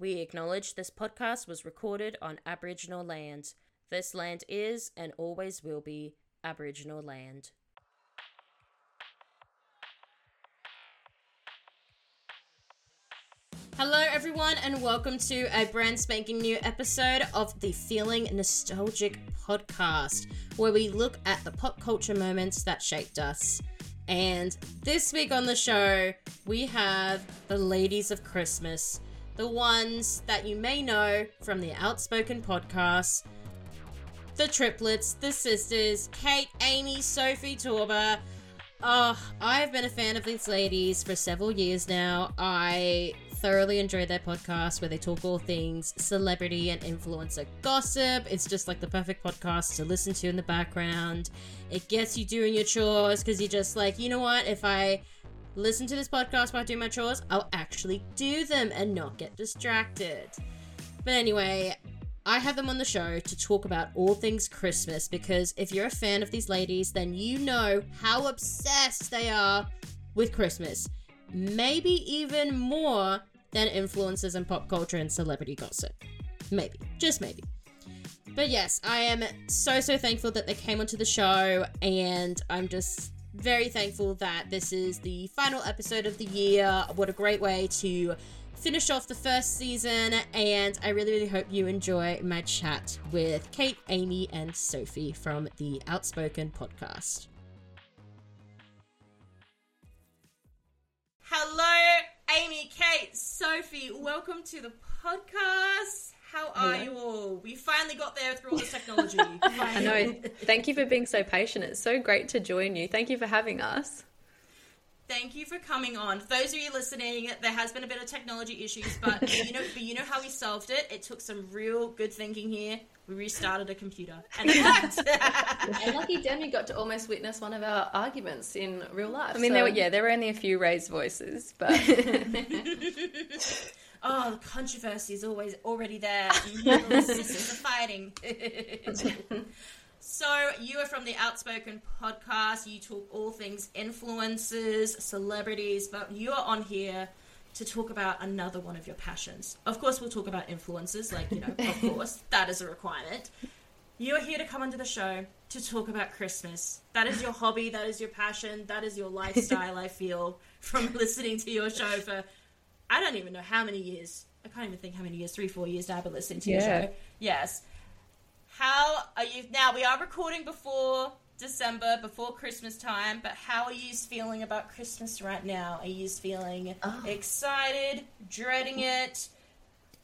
We acknowledge this podcast was recorded on Aboriginal land. This land is and always will be Aboriginal land. Hello, everyone, and welcome to a brand spanking new episode of the Feeling Nostalgic podcast, where we look at the pop culture moments that shaped us. And this week on the show, we have the Ladies of Christmas, the ones that you may know from the Outspoken podcast, the triplets, the sisters, Kate, Amy, Sophie, Taeuber. Oh, I've been a fan of these ladies for several years now. I thoroughly enjoy their podcast where they talk all things celebrity and influencer gossip. It's just like the perfect podcast to listen to in the background. It gets you doing your chores because you're just like, you know what? If I listen to this podcast while I do my chores, I'll actually do them and not get distracted. But anyway, I have them on the show to talk about all things Christmas because if you're a fan of these ladies, then you know how obsessed they are with Christmas. Maybe even more than influences in pop culture and celebrity gossip. Maybe. Just maybe. But yes, I am so, so thankful that they came onto the show, and I'm just very thankful that this is the final episode of the year. What a great way to finish off the first season, and I really, really hope you enjoy my chat with Kate, Amy, and Sophie from the Outspoken podcast. Hello, Amy, Kate, Sophie, welcome to the podcast. How are Hello. you all? We finally got there through all this technology. I know. Thank you for being so patient. It's so great to join you. Thank you for having us. Thank you for coming on. For those of you listening, there has been a bit of technology issues, but you know, but you know how we solved it. It took some real good thinking here. We restarted a computer, and it worked. And lucky Demi got to almost witness one of our arguments in real life. I mean, so- there were yeah, there were only a few raised voices, but oh, the controversy is always already there. the sisters are fighting. so you are from the Outspoken podcast. You talk all things influencers, celebrities, but you are on here to talk about another one of your passions. Of course, we'll talk about influencers, like you know, of course, that is a requirement. You are here to come onto the show to talk about Christmas. That is your hobby, that is your passion, that is your lifestyle, I feel, from listening to your show for I don't even know how many years. I can't even think how many years, three, four years now I've been listening to your show. Yes. How are you now we are recording before December, before Christmas time, but how are you feeling about Christmas right now? Are you feeling Oh. excited, dreading it?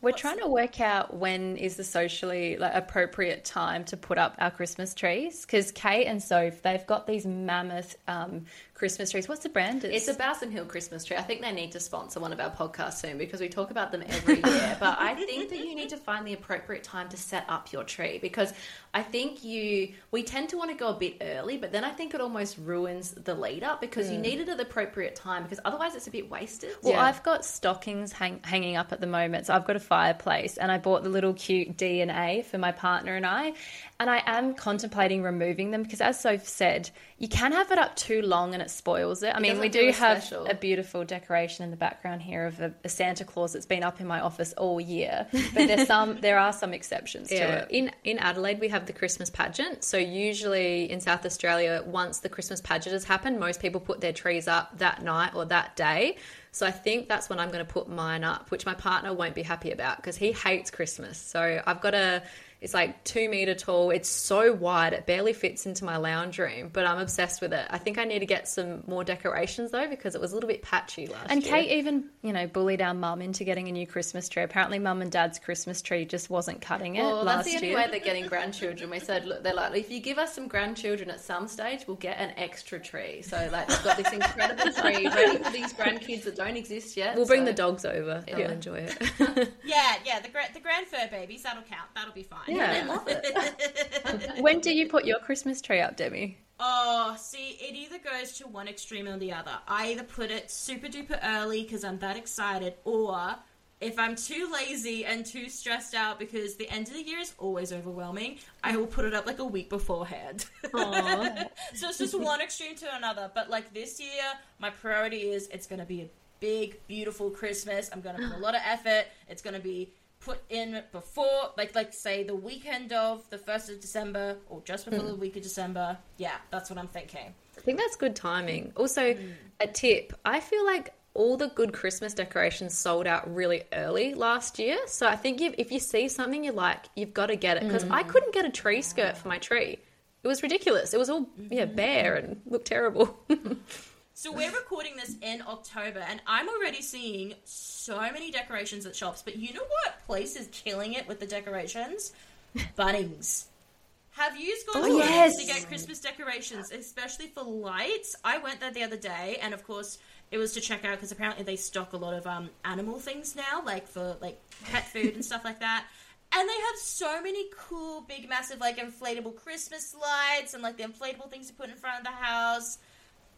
we're trying to work out when is the socially like appropriate time to put up our Christmas trees because Kate and Soph they've got these mammoth um, Christmas trees. What's the brand? It's a Balsam Hill Christmas tree. I think they need to sponsor one of our podcasts soon because we talk about them every year. but I think that you need to find the appropriate time to set up your tree because I think you we tend to want to go a bit early, but then I think it almost ruins the lead up because you mm. need it at the appropriate time because otherwise it's a bit wasted. Well, Yeah. I've got stockings hang- hanging up at the moment. So I've got a fireplace and I bought the little cute D and A for my partner and I. And I am contemplating removing them because, as Soph said, you can have it up too long and spoils it. I mean, we do have special. a beautiful decoration in the background here of a, a Santa Claus that's been up in my office all year. But there's some, there are some exceptions to it. in in Adelaide we have the Christmas pageant. So usually in South Australia, once the Christmas pageant has happened, most people put their trees up that night or that day. So I think that's when I'm going to put mine up, which my partner won't be happy about because he hates Christmas. So I've got a. It's like two meter tall. It's so wide, it barely fits into my lounge room, but I'm obsessed with it. I think I need to get some more decorations though because it was a little bit patchy last And year. And Kate even, you know, bullied our mum into getting a new Christmas tree. Apparently, mum and dad's Christmas tree just wasn't cutting it oh, Well, last that's the only year. way they're getting grandchildren. We said, look, they're like, if you give us some grandchildren at some stage, we'll get an extra tree. So, like, they've got this incredible tree ready for these grandkids that don't exist yet. We'll bring the dogs over. They'll Yeah. enjoy it. Yeah, yeah, the gra- the grand fur babies, that'll count. That'll be fine. Yeah. They love it. when do you put your Christmas tree up, Demi? Oh, see, it either goes to one extreme or the other. I either put it super duper early because I'm that excited, or if I'm too lazy and too stressed out because the end of the year is always overwhelming, I will put it up like a week beforehand. so it's just one extreme to another. But like this year, my priority is it's going to be a big, beautiful Christmas. I'm gonna put a lot of effort. It's gonna be put in before, like, like say the weekend of the first of December, or just before hmm. the week of December. Yeah, that's what I'm thinking. I think that's good timing. Also, a tip I feel like all the good Christmas decorations sold out really early last year. So I think if, if you see something you like, you've got to get it. Because I hmm. couldn't get a tree skirt for my tree. It was ridiculous. It was all yeah mm-hmm. bare and looked terrible. So we're recording this in October, and I'm already seeing so many decorations at shops. But you know what place is killing it with the decorations? Bunnings. Have you gone Oh, to Bunnings yes. to get Christmas decorations, especially for lights? I went there the other day, and of course, it was to check out because apparently they stock a lot of um, animal things now, like for like pet food and stuff like that. And they have so many cool, big, massive, like inflatable Christmas lights and like the inflatable things to put in front of the house.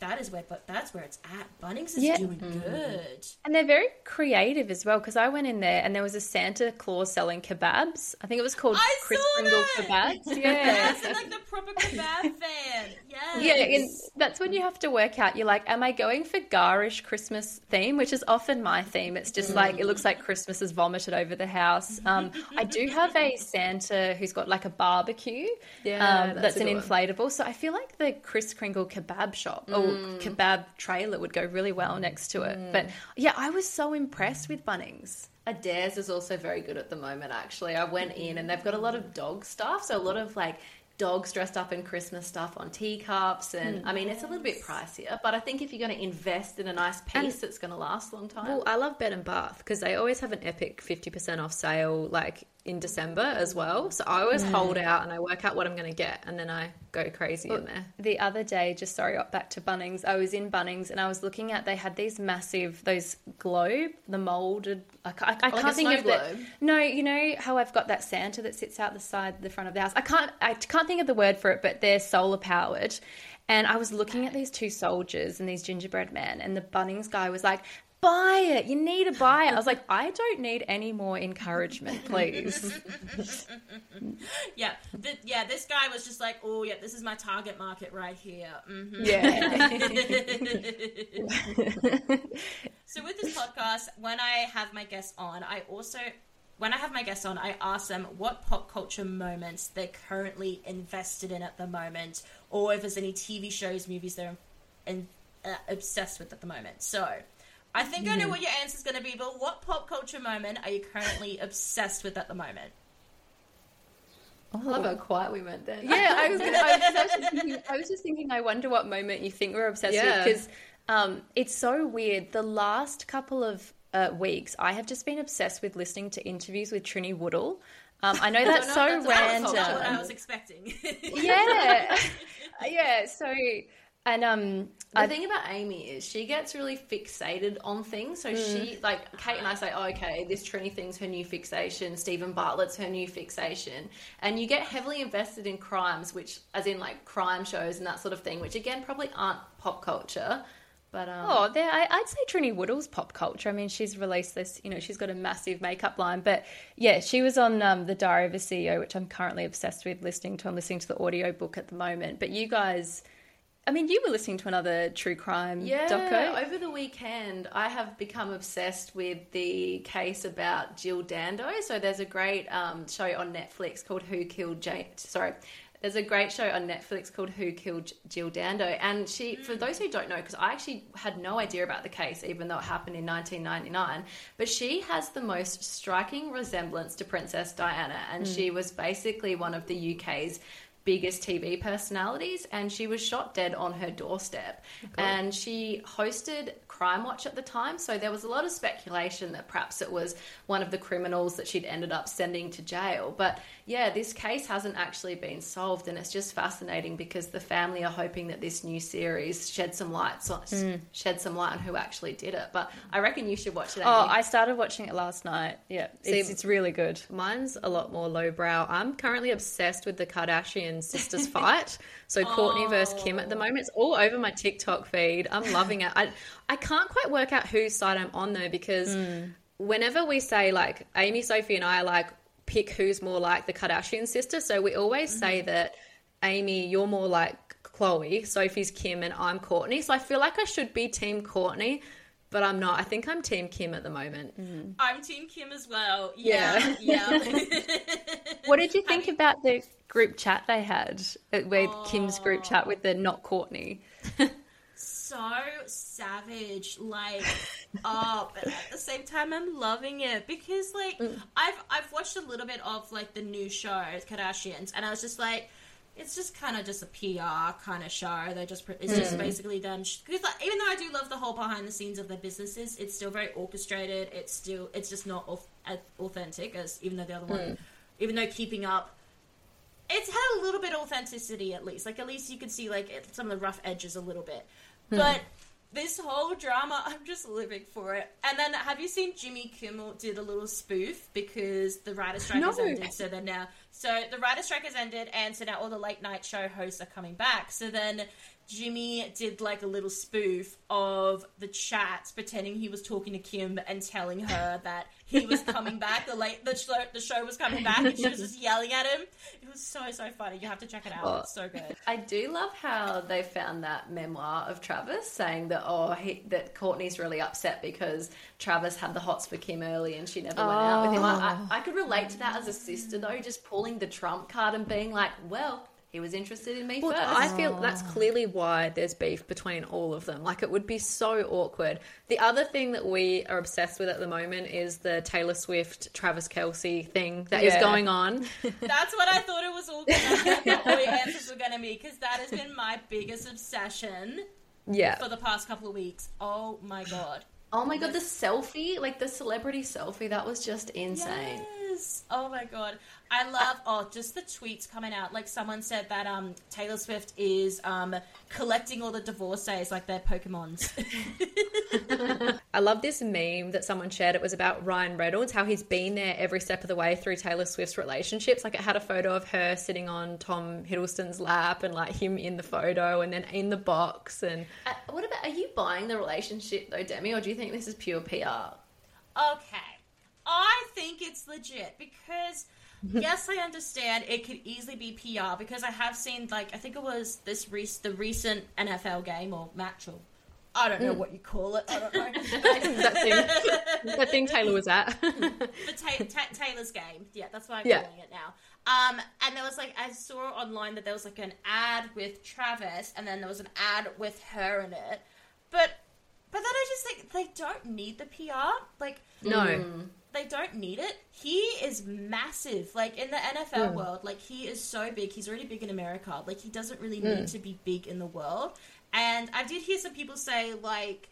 That is where, but that's where it's at. Bunnings is Yeah. doing good. And they're very creative as well because I went in there and there was a Santa Claus selling kebabs. I think it was called I Chris saw Kringle kebabs. Yeah. Yes, like the proper kebab fan. Yes. Yeah, and that's when you have to work out. You're like, am I going for garish Christmas theme, which is often my theme. It's just like it looks like Christmas is vomited over the house. Um, I do have a Santa who's got like a barbecue. Yeah, um, that's that's, a an good one. inflatable. So I feel like the Chris Kringle kebab shop or Mm. kebab trailer would go really well next to it. But mm. yeah, I was so impressed with Bunnings. Adairs is also very good at the moment, actually. I went in and they've got a lot of dog stuff, so a lot of like dogs dressed up in Christmas stuff on teacups. And I mean, it's a little bit pricier, but I think if you're going to invest in a nice piece, it's going to last a long time. Well, I love Bed and Bath because they always have an epic 50% off sale like in December as well. So I always hold out and I work out what I'm going to get and then I go crazy in there. The other day, just sorry, back to Bunnings. I was in Bunnings and I was looking at they had these massive those globe, the molded. I, I, I oh, like can't think of the. No, you know how I've got that Santa that sits out the side, the front of the house. I can't. I can't think of the word for it, but they're solar powered. And I was looking at these two soldiers and these gingerbread men, and the Bunnings guy was like. Buy it. You need to buy it. I was like, I don't need any more encouragement, please. Yeah, th- yeah. This guy was just like, oh yeah, this is my target market right here. hmm Yeah. So with this podcast, when I have my guests on, I also when I have my guests on, I ask them what pop culture moments they're currently invested in at the moment, or if there's any TV shows, movies they're in, uh, obsessed with at the moment. So. I think I know what your answer is going to be, but what pop culture moment are you currently obsessed with at the moment? I love how quiet we went then. Yeah, I was, gonna, I, was, I, was just thinking, I was just thinking. I wonder what moment you think we're obsessed Yeah. with because um, it's so weird. The last couple of uh, weeks, I have just been obsessed with listening to interviews with Trinny Woodall. Um, I know that's know, so that's- that was That's what I random. was expecting. Yeah, yeah. So and um, The I, thing about Amy is she gets really fixated on things. So she, like, Kate and I say, oh, okay, this Trinny thing's her new fixation. Steven Bartlett's her new fixation. And you get heavily invested in crimes, which, as in, like, crime shows and that sort of thing, which, again, probably aren't pop culture. But, um, Oh, there, I, I'd say Trinny Woodall's pop culture. I mean, she's released this, you know, she's got a massive makeup line. But yeah, she was on um, The Diary of a CEO, which I'm currently obsessed with listening to. I'm listening to the audio book at the moment. But you guys, I mean, you were listening to another true crime Yeah, doco. over the weekend, I have become obsessed with the case about Jill Dando. So there's a great um, show on Netflix called Who Killed Jane. Sorry. There's a great show on Netflix called Who Killed Jill Dando. And she, for those who don't know, because I actually had no idea about the case, even though it happened in 1999, but she has the most striking resemblance to Princess Diana. And she was basically one of the UK's biggest TV personalities, and she was shot dead on her doorstep. And she hosted Crime Watch at the time, so there was a lot of speculation that perhaps it was one of the criminals that she'd ended up sending to jail. But yeah, this case hasn't actually been solved, and it's just fascinating because the family are hoping that this new series shed some lights on hmm. shed some light on who actually did it. But I reckon you should watch it. Oh, I started watching it last night. Yeah, it's, See- it's really good. Mine's a lot more lowbrow. I'm currently obsessed with the Kardashian sisters fight. So Kourtney versus Kim at the moment. It's all over my TikTok feed. I'm loving it. I I can't quite work out whose side I'm on though because hmm. whenever we say like Amy, Sophie, and I like pick who's more like the Kardashian sister, so we always say mm-hmm. that Amy, you're more like Khloe, Sophie's Kim, and I'm Kourtney. So I feel like I should be Team Kourtney. But I'm not. I think I'm Team Kim at the moment. I'm Team Kim as well. Yeah, yeah. What did you think about the group chat they had uh, with Kim's group chat Oh. with the not Kourtney? so savage like oh but at the same time i'm loving it because like i've i've watched a little bit of like the new show kardashians and i was just like it's just kind of just a pr kind of show they just it's just hmm. basically them. because like, even though i do love the whole behind the scenes of their businesses it's still very orchestrated it's still it's just not au- authentic as even though the other one hmm. even though keeping up it's had a little bit of authenticity at least. Like at least you could see like it, some of the rough edges a little bit. Hmm. But this whole drama, I'm just living for it. And then have you seen Jimmy Kimmel did a little spoof because the writer strike has No. ended? So then now, so the writer strike has ended, and so now all the late night show hosts are coming back. So then Jimmy did like a little spoof of the chats, pretending he was talking to Kim and telling her that he was coming back. The late the show, the show was coming back, and she was just yelling at him. It was so so funny. You have to check it out. It's so good. I do love how they found that memoir of Travis saying that oh he, that Kourtney's really upset because Travis had the hots for Kim early and she never went out with him. I, I could relate to that as a sister though, just pulling the trump card and being like, well, he was interested in me Well, first. I feel that's clearly why there's beef between all of them. Like it would be so awkward. The other thing that we are obsessed with at the moment is the Taylor Swift Travis Kelce thing that is Yeah. going on. That's what I thought it was all gonna all the answers were gonna be because that has been my biggest obsession yeah. for the past couple of weeks. Oh my god. oh my god, the selfie, like the celebrity selfie, that was just insane. Yes. Oh my god. I love oh just the tweets coming out. Like someone said that um Taylor Swift is um collecting all the divorcees like they're Pokemons. I love this meme that someone shared. It was about Ryan Reynolds, how he's been there every step of the way through Taylor Swift's relationships. Like it had a photo of her sitting on Tom Hiddleston's lap and like him in the photo and then in the box and Uh, what about, are you buying the relationship though, Demi, or do you think this is pure PR? Okay. I think it's legit because yes, I understand it could easily be PR because I have seen like I think it was this rec- the recent NFL game or match or I don't know what you call it. I don't know. that thing, that thing Taylor was at. the Ta- Ta- Taylor's game. Yeah, that's why I'm Yeah. calling it now. Um, and there was like I saw online that there was like an ad with Travis, and then there was an ad with her in it. But but then I just think they don't need the PR. Like No. They don't need it. He is massive. Like in the NFL hmm. world, like he is so big. He's already big in America. Like he doesn't really hmm. need to be big in the world. And I did hear some people say like,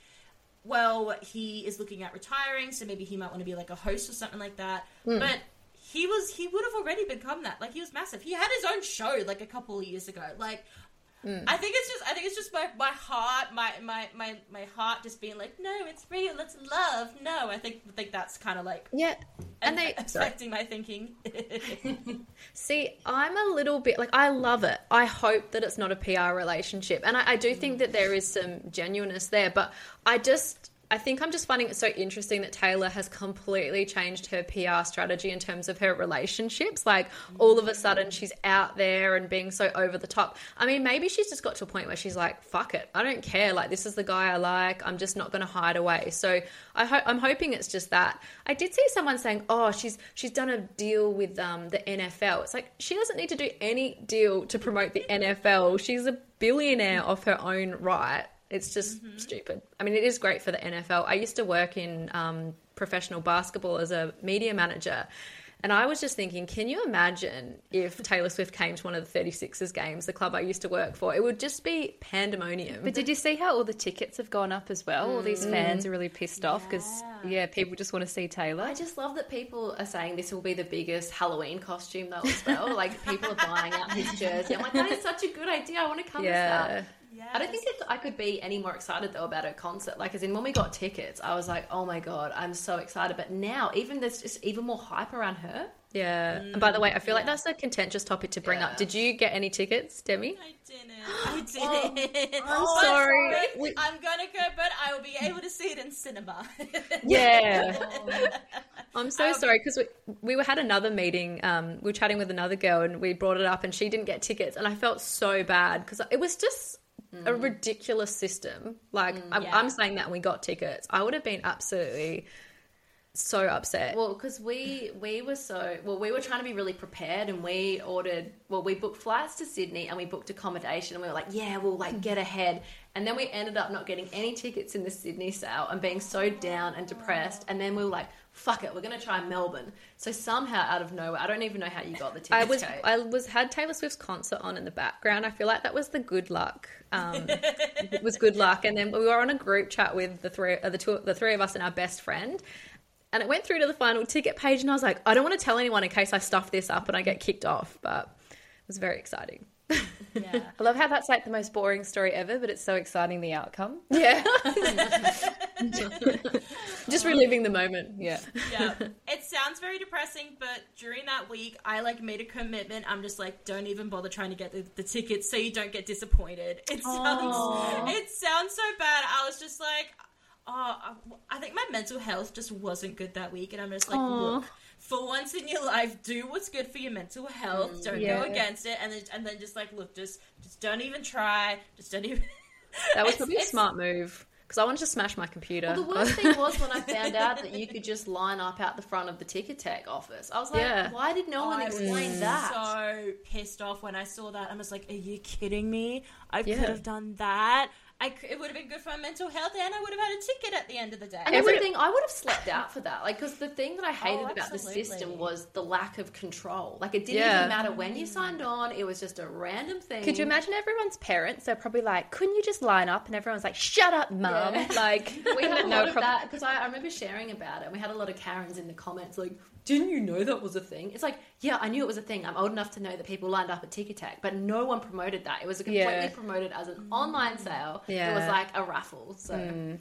well, he is looking at retiring, so maybe he might want to be like a host or something like that. Hmm. But he was he would have already become that. Like he was massive. He had his own show like a couple of years ago. Like Mm. I think it's just I think it's just my, my heart my, my, my, my heart just being like, no, it's real, it's love. No, I think I think that's kind of like Yeah. And they affecting my thinking. See, I'm a little bit like I love it. I hope that it's not a PR relationship, and I, I do think mm. that there is some genuineness there. But I just, I think I'm just finding it so interesting that Taylor has completely changed her PR strategy in terms of her relationships. Like all of a sudden, she's out there and being so over the top. I mean, maybe she's just got to a point where she's like, "Fuck it, I don't care. Like this is the guy I like. I'm just not going to hide away." So I hope I'm hoping it's just that. I did see someone saying, "Oh, she's she's done a deal with um, the NFL." It's like she doesn't need to do any deal to promote the NFL. She's a billionaire of her own right. It's just stupid. I mean, it is great for the NFL. I used to work in um, professional basketball as a media manager. And I was just thinking, can you imagine if Taylor Swift came to one of the 36ers games, the club I used to work for? It would just be pandemonium. But did you see how all the tickets have gone up as well? All these fans are really pissed off because yeah, people just want to see Taylor. I just love that people are saying this will be the biggest Halloween costume though as well. like people are buying out his jersey. I'm like, that is such a good idea. I want to come Yeah. as that. I don't think it's, I could be any more excited though about her concert. Like, as in when we got tickets, I was like, "Oh my god, I'm so excited!" But now, even there's just even more hype around her. Yeah. and by the way, I feel like that's a contentious topic to bring up. Did you get any tickets, Demi? I didn't. I didn't. I'm sorry. I'm gonna go, but I will be able to see it in cinema. Yeah. I'm so sorry because we, we had another meeting. Um, we were chatting with another girl and we brought it up and she didn't get tickets and I felt so bad because it was just a mm. ridiculous system. Like mm, I'm, yeah. I'm saying that, we got tickets. I would have been absolutely so upset. Well, because we we were so well, we were trying to be really prepared, and we ordered. Well, we booked flights to Sydney, and we booked accommodation, and we were like, yeah, we'll like get ahead. And then we ended up not getting any tickets in the Sydney sale, and being so down and depressed. And then we were like, fuck it, we're gonna try Melbourne. So somehow out of nowhere, I don't even know how you got the tickets. I was Kate. I was had Taylor Swift's concert on in the background. I feel like that was the good luck. Um, it was good luck, and then we were on a group chat with the three, uh, the two, the three of us and our best friend. And it went through to the final ticket page, and I was like, I don't want to tell anyone in case I stuff this up and I get kicked off. But it was very exciting. Yeah. I love how that's like the most boring story ever, but it's so exciting the outcome. Yeah, just um, reliving the moment. Yeah. yeah. It sounds very depressing, but during that week, I like made a commitment. I'm just like, don't even bother trying to get the, the tickets so you don't get disappointed. It sounds, it sounds so bad. I was just like, oh, I- I think my mental health just wasn't good that week, and I'm just like, look. For once in your life, do what's good for your mental health. Mm, don't Yeah. go against it, and then and then just like look, just just don't even try. Just don't even. That was probably a smart move because I wanted to smash my computer. Well, the worst thing was when I found out that you could just line up out the front of the Ticketek office. I was like, Yeah. why did no one I was explain that? So pissed off when I saw that. I was like, "Are you kidding me? I Yeah. could have done that. I c- it would have been good for my mental health, and I would have had a ticket at the end of the day." And Every- that's the thing, I would have slept out for that. Like, because the thing that I oh, hated Oh, about the system was the lack of control. Like, it didn't Yeah. even matter when you signed on; it was just a random thing. Could you imagine everyone's parents? They're probably like, couldn't you just line up? And everyone's like, shut up, mum. Yeah. Like, We had a no lot of problem. that because I, I remember sharing about it. and We had a lot of Karens in the comments like, "Didn't you know that was a thing?" It's like, yeah, I knew it was a thing. I'm old enough to know that people lined up at Ticketek, but no one promoted that. It was completely Yeah. promoted as an online sale. It was like a raffle. So mm.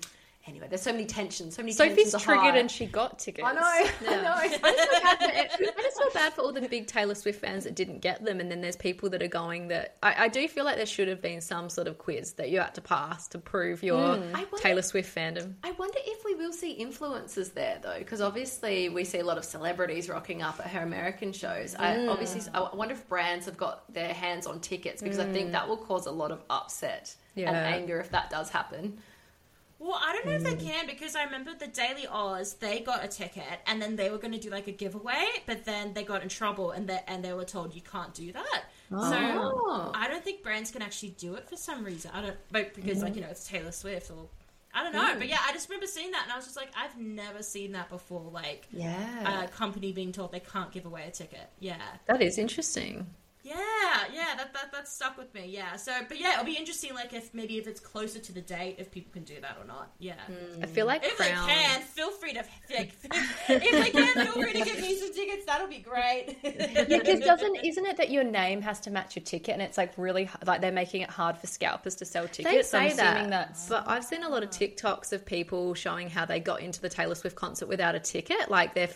Anyway, there's so many tensions. So many Sophie's tensions are triggered high. and she got tickets. I know. I know. I just, feel bad for, I just feel bad for all the big Taylor Swift fans that didn't get them, and then there's people that are going that I, I do feel like there should have been some sort of quiz that you had to pass to prove your hmm. I wonder- Taylor Swift fandom. I wonder if we will see influencers there though, because obviously we see a lot of celebrities rocking up at her American shows. I hmm. obviously I wonder if brands have got their hands on tickets because I think hmm. that will cause a lot of upset Yeah. and anger if that does happen. Well, I don't know if they mm. can because I remember the Daily Aus. They got a ticket, and then they were going to do like a giveaway, but then they got in trouble, and they and they were told you can't do that. Oh. So I don't think brands can actually do it for some reason. I don't, but because like mm. you know it's Taylor Swift or I don't know. But mm. yeah, I just remember seeing that, and I was just like, I've never seen that before. Like Yeah. a company being told they can't give away a ticket. Yeah. That is interesting. Yeah, yeah, that, that that stuck with me. Yeah, so but yeah, it'll be interesting. Like if maybe if it's closer to the date, if people can do that or not. Yeah, hmm. I feel like if Crown. they can, feel free to like, if they can, feel free to give me some tickets. That'll be great. Yeah, because doesn't isn't it that your name has to match your ticket, and it's like really like they're making it hard for scalpers to sell tickets. They so I'm say that, that's but I've seen a lot of ah. TikToks of people showing how they got into the Taylor Swift concert without a ticket. Like they're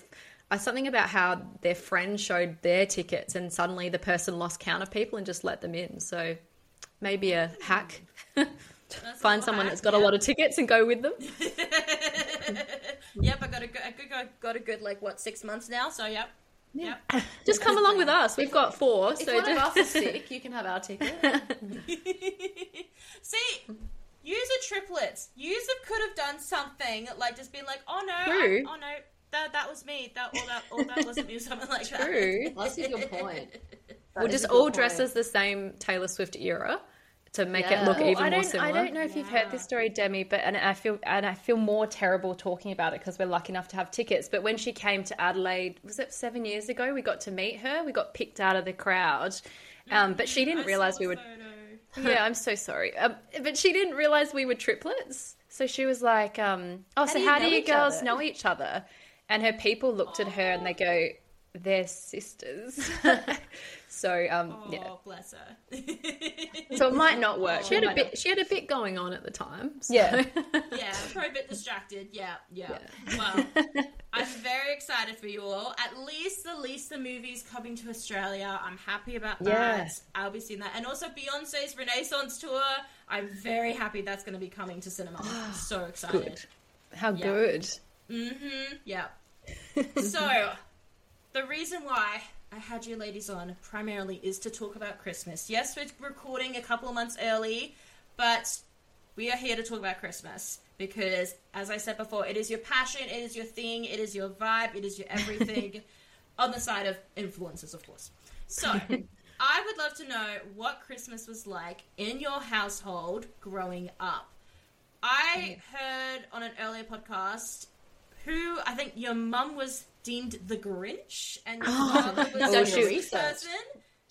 uh, something about how their friend showed their tickets, and suddenly the person lost count of people and just let them in. So maybe a hack. That's Find a someone hack, that's got a lot of tickets and go with them. yep, I got a good, I got, got a good like what six months now. So yep, yep. Just come along with us. We've got four. If so one of us is sick, you can have our ticket. See, use a triplets. User could have done something like just been like, oh no, I, oh no, that that was me. That or that or that wasn't me. or Something like that. True. That's a good point. That We'll just a good all dress as the same Taylor Swift era to make Yeah. it look Well, even I more don't, similar. I don't know if you've heard this story, Demi, but and I feel and I feel more terrible talking about it because we're lucky enough to have tickets. But when she came to Adelaide, was it seven years ago? We got to meet her. We got picked out of the crowd, um, but she didn't I realize we were. Yeah, I'm so sorry, um, but she didn't realize we were triplets. So she was like, um, "Oh, so do you how do you girls other?" know each other?" And her people looked at her and they go, "They're sisters." so um, Oh, yeah, bless her. so it might not work. She had a might bit. She had a bit going on at the time. so- Yeah. yeah, probably a bit distracted. Yeah, yeah. Well, I'm very excited for you all. At least, at least the movie's coming to Australia. I'm happy about that. Yeah. I'll be seeing that, and also Beyonce's Renaissance tour. I'm very happy that's going to be coming to cinema. So excited. Good. How Yeah. good. Mm-hmm. Yeah. so, the reason why I had you ladies on primarily is to talk about Christmas. Yes, we're recording a couple of months early, but we are here to talk about Christmas because, as I said before, it is your passion, it is your thing, it is your vibe, it is your everything. on the side of influencers, of course. So, I would love to know what Christmas was like in your household growing up. I mm. heard on an earlier podcast who I think your mum was deemed the Grinch and your oh, father was Oh, a she- person.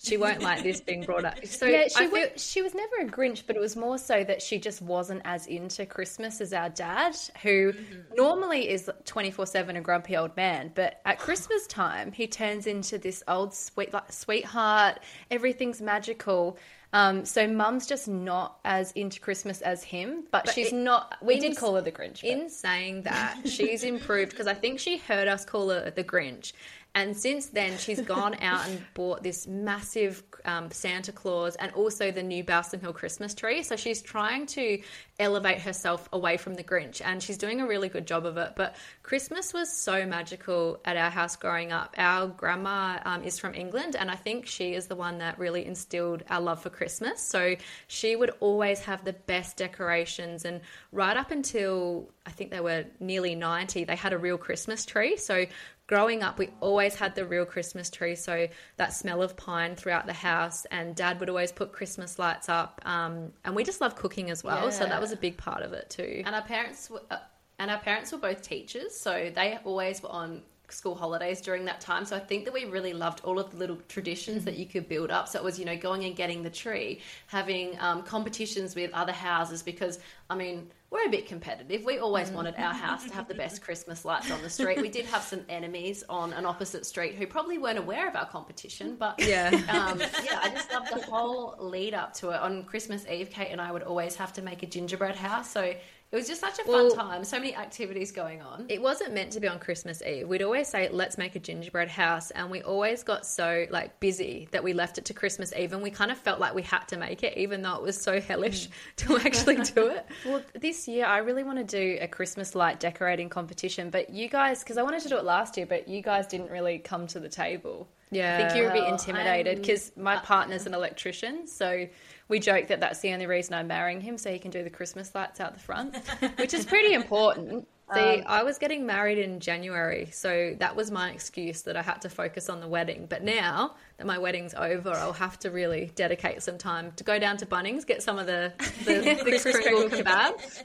She won't like this being brought up. So yeah, she, feel, wa- she was never a Grinch, but it was more so that she just wasn't as into Christmas as our dad, who mm-hmm. normally is 24 7 a grumpy old man. But at Christmas time, he turns into this old sweet, like, sweetheart. Everything's magical. Um, so mum's just not as into Christmas as him, but, But she's it- not. We in did call her the Grinch. but- in saying that, she's improved because I think she heard us call her the Grinch. And since then, she's gone out and bought this massive um, Santa Claus and also the new Balsam Hill Christmas tree. So she's trying to elevate herself away from the Grinch, and she's doing a really good job of it. But Christmas was so magical at our house growing up. Our grandma um, is from England, and I think she is the one that really instilled our love for Christmas. So she would always have the best decorations, and right up until I think they were nearly 90, they had a real Christmas tree. So growing up, we always had the real Christmas tree. So that smell of pine throughout the house, and dad would always put Christmas lights up. Um, and we just love cooking as well. So that was a big part of it too. And our parents were, uh, and our parents were both teachers, so they always were on school holidays during that time. So I think that we really loved all of the little traditions that you could build up. So it was, you know, going and getting the tree, having um, competitions with other houses because, I mean, we're a bit competitive. We always wanted our house to have the best Christmas lights on the street. We did have some enemies on an opposite street who probably weren't aware of our competition, but Yeah. um, yeah, I just love the whole lead up to it. On Christmas Eve, Kate and I would always have to make a gingerbread house. So it was just such a fun Well- time. So many activities going on. It wasn't meant to be on Christmas Eve. We'd always say, let's make a gingerbread house. And we always got so like busy that we left it to Christmas Eve and we kind of felt like we had to make it, even though it was so hellish mm. to actually do it. Well, this year I really want to do a Christmas light decorating competition, but you guys, because I wanted to do it last year, but you guys didn't really come to the table. Yeah. I think you were a bit intimidated um, because my uh, partner's an electrician, so we joke that that's the only reason I'm marrying him, so he can do the Christmas lights out the front, which is pretty important. See, Um, I was getting married in January, so that was my excuse that I had to focus on the wedding. But now that my wedding's over, I'll have to really dedicate some time to go down to Bunnings, get some of the the, the Kris Kringle Kringle kebabs.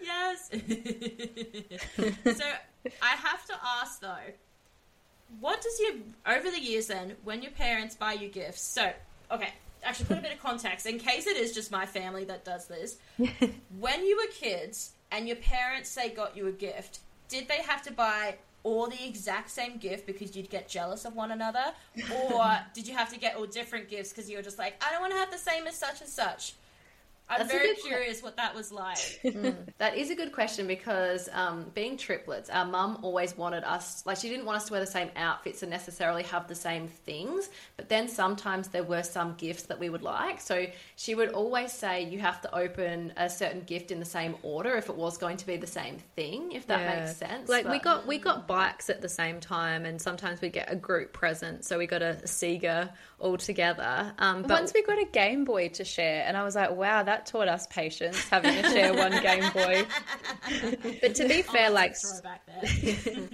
Yes. so I have to ask though, what does your over the years then when your parents buy you gifts? So okay, actually put a bit of context in case it is just my family that does this. when you were kids and your parents say got you a gift, did they have to buy all the exact same gift because you'd get jealous of one another, or did you have to get all different gifts because you were just like, I don't want to have the same as such and such? I'm That's very good que- curious what that was like. That is a good question because um, being triplets, our mum always wanted us, like, she didn't want us to wear the same outfits and necessarily have the same things. But then sometimes there were some gifts that we would like. So she would always say, you have to open a certain gift in the same order if it was going to be the same thing, if that Yeah. makes sense. Like we got we got bikes at the same time, and sometimes we get a group present. So we got a Sega all together. Um, but Once we got a Game Boy to share, and I was like, wow, that taught us patience having to share one Game Boy. but to be fair, like throwback there.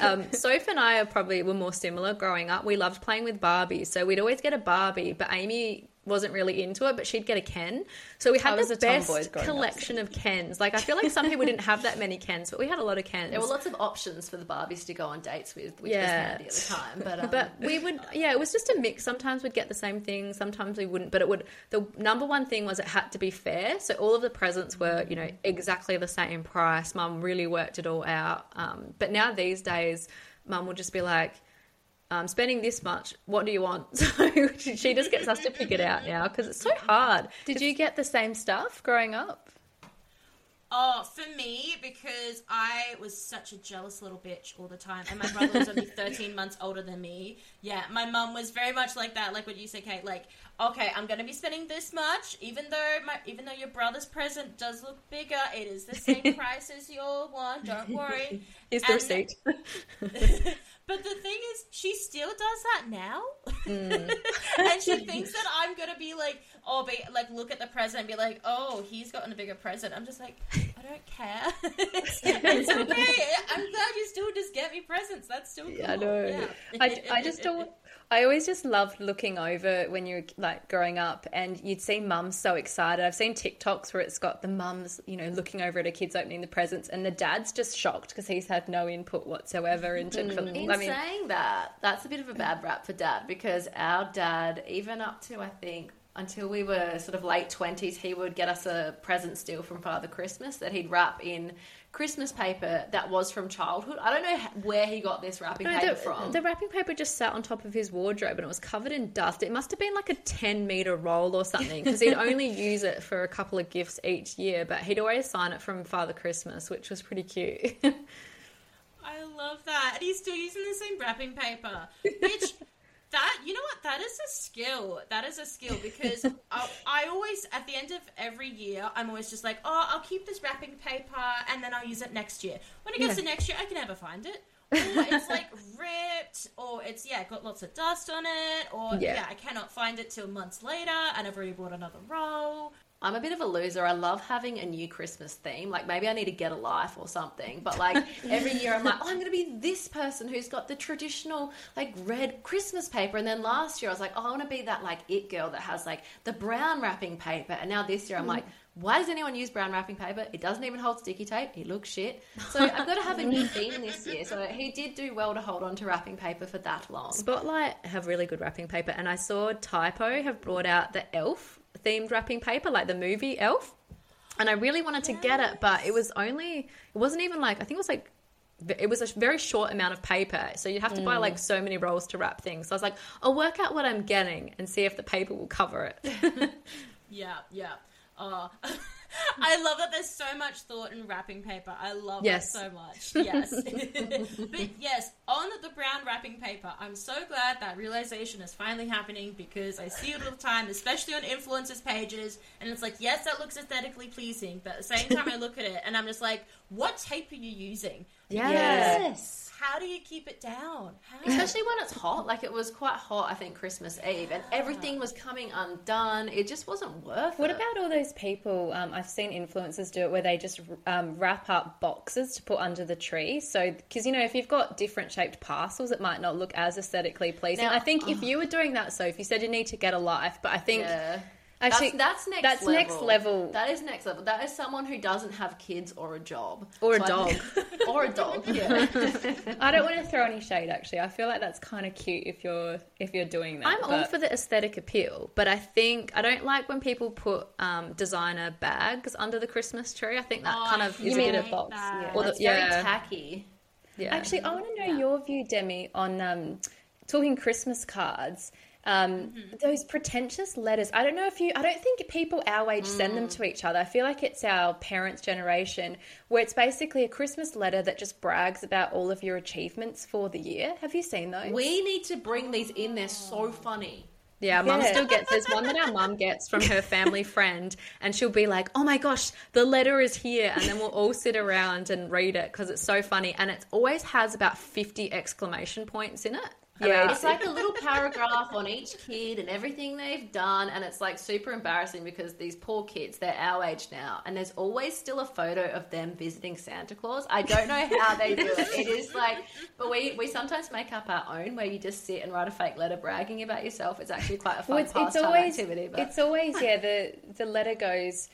um, Soph and I are probably were more similar growing up. We loved playing with Barbie, so we'd always get a Barbie, but Amy wasn't really into it, but she'd get a Ken. So we had the a best growing up. collection of Kens. Like I feel like some people didn't have that many Kens, but we had a lot of Kens. There were lots of options for the Barbies to go on dates with, which Yeah. was handy at the time. But, um, But we would, yeah, it was just a mix. Sometimes we'd get the same thing, sometimes we wouldn't. But it would. The number one thing was it had to be fair. So all of the presents were, you know, exactly the same price. Mum really worked it all out. Um, but now these days, Mum will just be like, "I'm spending this much. What do you want?" So she just gets us to pick it out now because it's so mm-hmm. hard. Did you get the same stuff growing up? Oh, for me, because I was such a jealous little bitch all the time, and my brother was only 13 months older than me. Yeah, my mum was very much like that, like what you said, Kate. Like, okay, I'm gonna be spending this much, even though my, even though your brother's present does look bigger, it is the same price as your one. Don't worry. Here's the And- receipt. but the thing is, she still does that now, mm. and and she thinks that I'm gonna be like, oh, be like, look at the present and be like, oh, he's gotten a bigger present. I'm just like, I don't care. it's, it's okay. I'm glad you still just get me presents. That's still cool. Yeah, I know. Yeah. I, I just don't. I always just loved looking over when you were like growing up, and you'd see mums so excited. I've seen TikToks where it's got the mums, you know, looking over at her kids opening the presents, and the dad's just shocked because he's had no input whatsoever into. Hmm. In I mean, saying that, that's a bit of a bad rap for dad because our dad, even up to I think until we were sort of late twenties, he would get us a present still from Father Christmas that he'd wrap in Christmas paper that was from childhood. I don't know where he got this wrapping No, paper the, from. the wrapping paper just sat on top of his wardrobe and it was covered in dust. It must have been like a 10 meter roll or something because he'd only use it for a couple of gifts each year, but he'd always sign it from Father Christmas, which was pretty cute. I love that. And he's still using the same wrapping paper. Which that you know what? That is a skill. That is a skill because I, I always at the end of every year I'm always just like, oh, I'll keep this wrapping paper and then I'll use it next year. When it gets to next year, I can never find it. Or it's like ripped, or it's yeah, got lots of dust on it, or Yeah. yeah, I cannot find it till months later, and I've already bought another roll. I'm a bit of a loser. I love having a new Christmas theme. Like maybe I need to get a life or something. But like every year I'm like, oh, I'm going to be this person who's got the traditional like red Christmas paper. And then last year I was like, oh, I want to be that like it girl that has like the brown wrapping paper. And now this year I'm hmm. like, why does anyone use brown wrapping paper? It doesn't even hold sticky tape. It looks shit. So I've got to have a new theme this year. So he did do well to hold on to wrapping paper for that long. Spotlight have really good wrapping paper, and I saw Typo have brought out the Elf themed wrapping paper, like the movie Elf. And I really wanted to get it, but it was only, it wasn't even like, I think it was like, it was a very short amount of paper. So you'd have to buy like so many rolls to wrap things. So I was like, I'll work out what I'm getting and see if the paper will cover it. Yeah, yeah. Uh, I love that there's so much thought in wrapping paper. I love Yes. it so much. Yes. but yes, on the brown wrapping paper, I'm so glad that realization is finally happening because I see it all the time, especially on influencers' pages, and it's like, yes, that looks aesthetically pleasing, but at the same time, I look at it and I'm just like, what tape are you using? Yes. How do you keep it down? How? Especially when it's hot. Like it was quite hot, I think, Christmas Eve, and everything was coming undone. It just wasn't worth What it. about all those people? Um, I've seen influencers do it where they just um, wrap up boxes to put under the tree. So, because you know, if you've got different shaped parcels, it might not look as aesthetically pleasing. Now- I think if you were doing that, so if you said you need to get a life, but I think Yeah. Actually that's, that's next that's level. next level. That is next level. That is someone who doesn't have kids or a job. Or a dog. think- or a dog, yeah. I don't want to throw any shade. Actually, I feel like that's kind of cute if you're if you're doing that. I'm all for the aesthetic appeal, but I think I don't like when people put um, designer bags under the Christmas tree. I think that Oh, kind of is a bit. box? that. Yeah. Or the- It's very yeah. tacky. Yeah. Actually, I want to know your view, Demi, on um, talking Christmas cards. Um, Mm-hmm. Those pretentious letters. I don't know if you. I don't think people our age send Mm. them to each other. I feel like it's our parents' generation, where it's basically a Christmas letter that just brags about all of your achievements for the year. Have you seen those? We need to bring these in. They're so funny. Yeah, mum Yeah. still gets. There's one that our mum gets from her family friend, and she'll be like, "Oh my gosh, the letter is here," and then we'll all sit around and read it because it's so funny, and it always has about fifty exclamation points in it. Yeah, It's like a little paragraph on each kid and everything they've done, and it's like super embarrassing because these poor kids, they're our age now, and there's always still a photo of them visiting Santa Claus. I don't know how they do it. It is like, but we we sometimes make up our own where you just sit and write a fake letter bragging about yourself. It's actually quite a fun Well, it's, it's always activity. But it's always yeah. The the letter goes.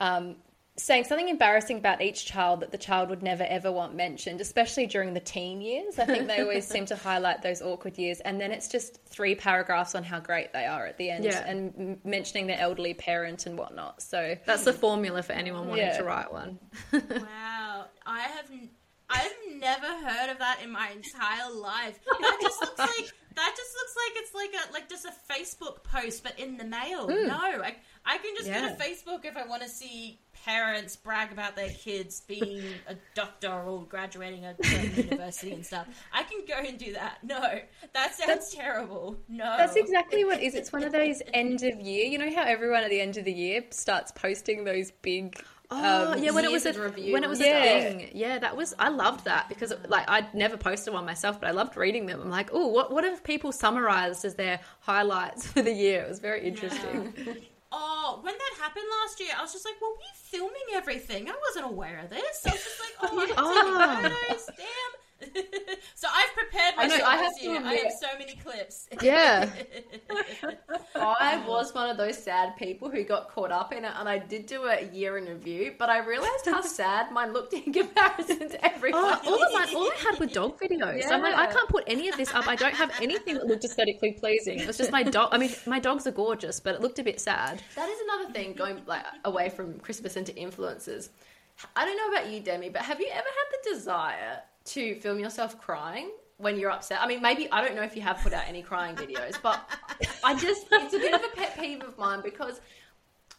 Um, Saying something embarrassing about each child that the child would never ever want mentioned, especially during the teen years. I think they always seem to highlight those awkward years, and then it's just three paragraphs on how great they are at the end, Yeah. and m- mentioning their elderly parent and whatnot. So That's the formula for anyone wanting Yeah. to write one. Wow, I have n- I've never heard of that in my entire life. That just looks like that just looks like it's like a like just a Facebook post, but in the mail. Hmm. No, I I can just Yeah. go to Facebook if I want to see parents brag about their kids being a doctor or graduating a university and stuff. I can go and do that. No, that sounds terrible. No, That's exactly what it is. It's one of those end of year. You know how everyone at the end of the year starts posting those big Oh Um, yeah, when it was a review when it was and a thing. Yeah, that was I loved that because like I'd never posted one myself, but I loved reading them. I'm like, oh, what what have people summarized as their highlights for the year? It was very interesting. Oh, when that happened last year, I was just like, "Well, we filming everything. I wasn't aware of this." I was just like, "Oh, I'm taking photos. Damn." So I've prepared I know, I have this to year. I have so many clips. Yeah. I was one of those sad people who got caught up in it, and I did do a year in review, but I realized how sad mine looked in comparison to everyone. Oh, all of mine, all I had were dog videos. I'm like, I can't put any of this up. I don't have anything that looked aesthetically pleasing. It was just my dog. I mean, my dogs are gorgeous, but it looked a bit sad. That is another thing going like away from Christmas into influences. I don't know about you, Demi, but have you ever had the desire to film yourself crying when you're upset? I mean, maybe I don't know if you have put out any crying videos, but I just it's a bit of a pet peeve of mine because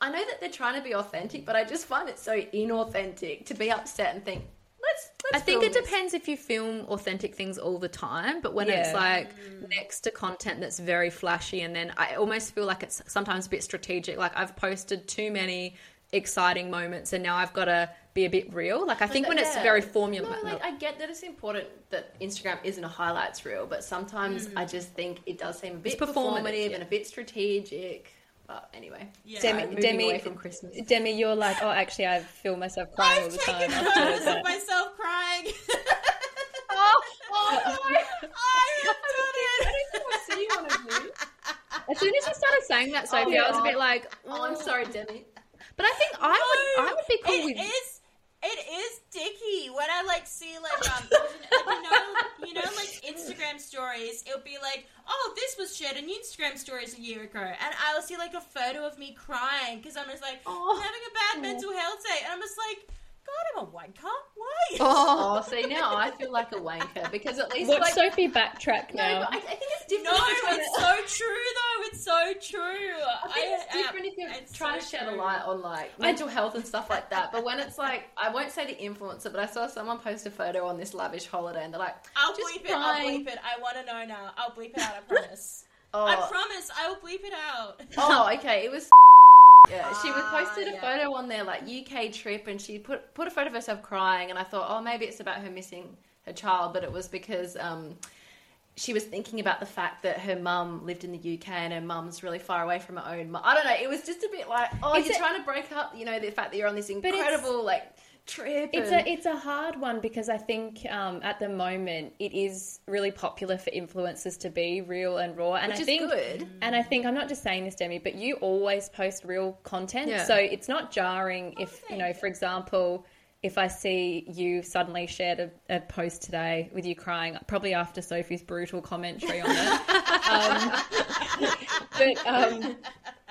I know that they're trying to be authentic, but I just find it so inauthentic to be upset and think, let's. let's I think it this." depends if you film authentic things all the time, but when it's Yeah. like next to content that's very flashy, and then I almost feel like it's sometimes a bit strategic. Like I've posted too many exciting moments, and now I've got to be a bit real. Like I think when it's Yeah. very formula, No, like I get that it's important that Instagram isn't a highlights reel, but sometimes mm. I just think it does seem a bit performative, performative yeah. and a bit strategic. But anyway, Yeah. Demi, moving Demi, away from Christmas. Demi, you're like, oh, actually, I feel myself crying I've the time. taken after photos of myself crying. oh, oh, oh, I have done it. I see one of you. as soon as you started saying that, oh, Sophie, I was a bit like, Oh, I'm oh. sorry, Demi. But I think I would, I would be cool It with. is- It is dicky when I like see like um you know you know like Instagram stories. It'll be like, oh, this was shared in Instagram stories a year ago, and I'll see like a photo of me crying because I'm just like Oh. I'm having a bad mental health day, and I'm just like, God, I'm a wanker. Why? Oh. oh, see now I feel like a wanker because at least Watch like Sophie backtrack now. but I, I think it's No, different. between it's so true though. It's so true. I think it's different if you're trying so to shed a light on like mental health and stuff like that. But when it's like, I won't say the influencer, but I saw someone post a photo on this lavish holiday, and they're like, I'll just bleep it. I'll bleep it. I want to know now. I'll bleep it out. I promise. Oh, I promise. I will bleep it out. oh, okay. It was. Yeah, she was Ah, posted a yeah. photo on their like UK trip, and she put put a photo of herself crying, and I thought, oh, maybe it's about her missing her child, but it was because um, she was thinking about the fact that her mum lived in the UK and her mum's really far away from her own mum. I don't know. It was just a bit like, oh, you're trying to break up, you know, the fact that you're on this incredible like trip. It's and- a it's a hard one because I think um, at the moment it is really popular for influencers to be real and raw, and Which I think good. and I think I'm not just saying this, Demi, but you always post real content, Yeah. so it's not jarring if you know, for example. If I see you suddenly shared a, a post today with you crying, probably after Sophie's brutal commentary on it, um, but um,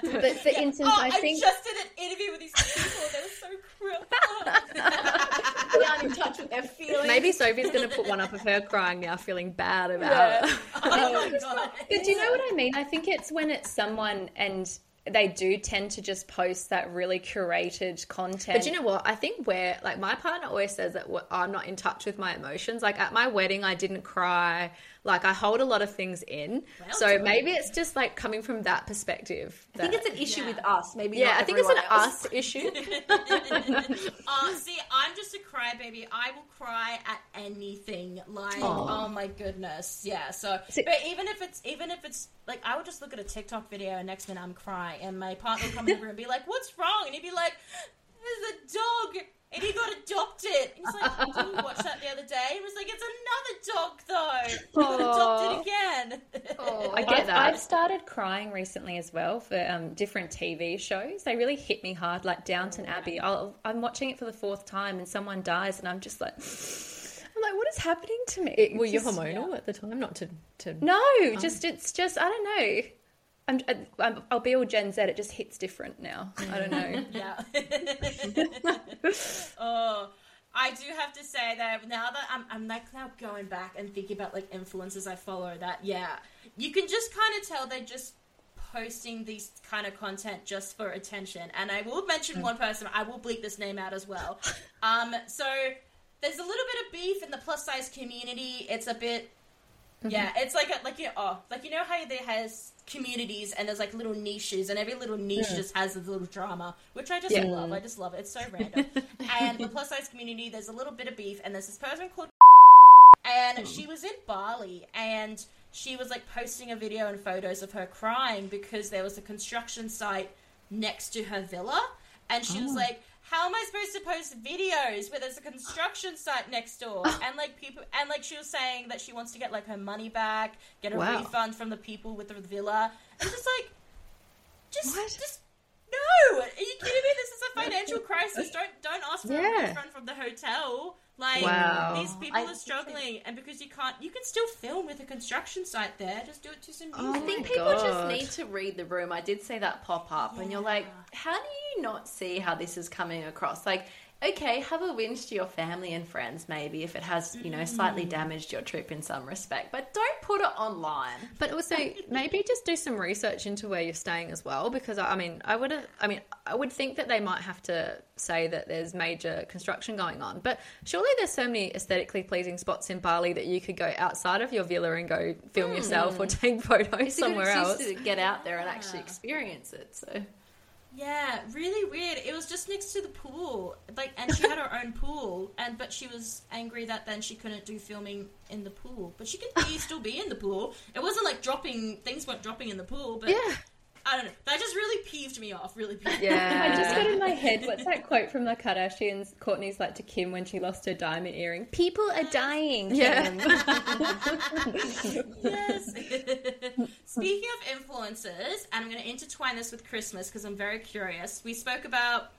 but for instance, oh, I think just did an interview with these people. They were so cruel. they aren't in touch with their feelings. Maybe Sophie's going to put one up of her crying now, feeling bad about it. oh god. But do you know what I mean? I think it's when it's someone and they do tend to just post that really curated content. But you know what? I think where like my partner always says that I'm not in touch with my emotions. Like at my wedding, I didn't cry. Like I hold a lot of things in. so done. maybe it's just like coming from that perspective. I think it's an issue Yeah. with us. Maybe yeah. not I think it's an else. us issue. Uh, see, I'm just a crybaby. I will cry at anything. Like, oh my goodness, yeah. So, So- but even if it's even if it's like, I would just look at a TikTok video and next minute I'm crying, and my partner will come in the room and be like, "What's wrong?" And he'd be like, "There's a dog." And he got adopted. And he's like, "Didn't you watch that the other day?" He was like, "It's another dog, though. He got adopted again." Oh, I get I've, that. I've started crying recently as well for um, different TV shows. They really hit me hard, like Downton Abbey. I'll, I'm watching it for the fourth time, and someone dies, and I'm just like, I'm like, what is happening to me? It- were you Just- hormonal at the time? Not to to. No, just it's just I don't know. I'm, I'm, I'll be all Gen Z. It just hits different now. I don't know. Yeah. oh, I do have to say that now that I'm, I'm like now going back and thinking about like influencers I follow, that yeah, you can just kind of tell they're just posting these kind of content just for attention. And I will mention one person. I will bleep this name out as well. Um, so there's a little bit of beef in the plus size community. It's a bit Mm-hmm. Yeah, it's like a, like you oh like you know how there has communities and there's like little niches and every little niche mm. just has a little drama, which I just Yeah. love. I just love it. It's so random. and the plus size community, there's a little bit of beef, and there's this person called and hmm. she was in Bali and she was like posting a video and photos of her crying because there was a construction site next to her villa and she was oh. like how am I supposed to post videos where there's a construction site next door? Oh. And like people, and like she was saying that she wants to get like her money back, get a Wow. refund from the people with the villa. And just like, just, What? just no. Are you kidding me? This is a financial crisis. Don't don't ask for Yeah. a refund from the hotel. Like Wow. these people I are think struggling, and because you can't, you can still film with a construction site there. Just do it to some oh music. I think my people just need to read the room. I did see that pop up, and you're like, how do you not see how this is coming across? Like, okay, have a whinge to your family and friends, maybe if it has, you know, slightly mm. damaged your trip in some respect, but don't put it online. But also, maybe just do some research into where you're staying as well, because I I mean, I would, I mean, I would think that they might have to say that there's major construction going on. But surely there's so many aesthetically pleasing spots in Bali that you could go outside of your villa and go film yourself or hmm. take photos It's somewhere else. to get out there and actually experience it. So Yeah, really weird. It was just next to the pool, like, and she had her own pool, and but she was angry that then she couldn't do filming in the pool. But she can be, still be in the pool. It wasn't like dropping things weren't dropping in the pool, but Yeah. I don't know. That just really peeved me off. Really peeved. me Yeah. I just got in my head, what's that quote from the Kardashians? Kourtney's like to Kim when she lost her diamond earring. People are dying. Yeah. Yes. Speaking of influences, and I'm going to intertwine this with Christmas because I'm very curious. We spoke about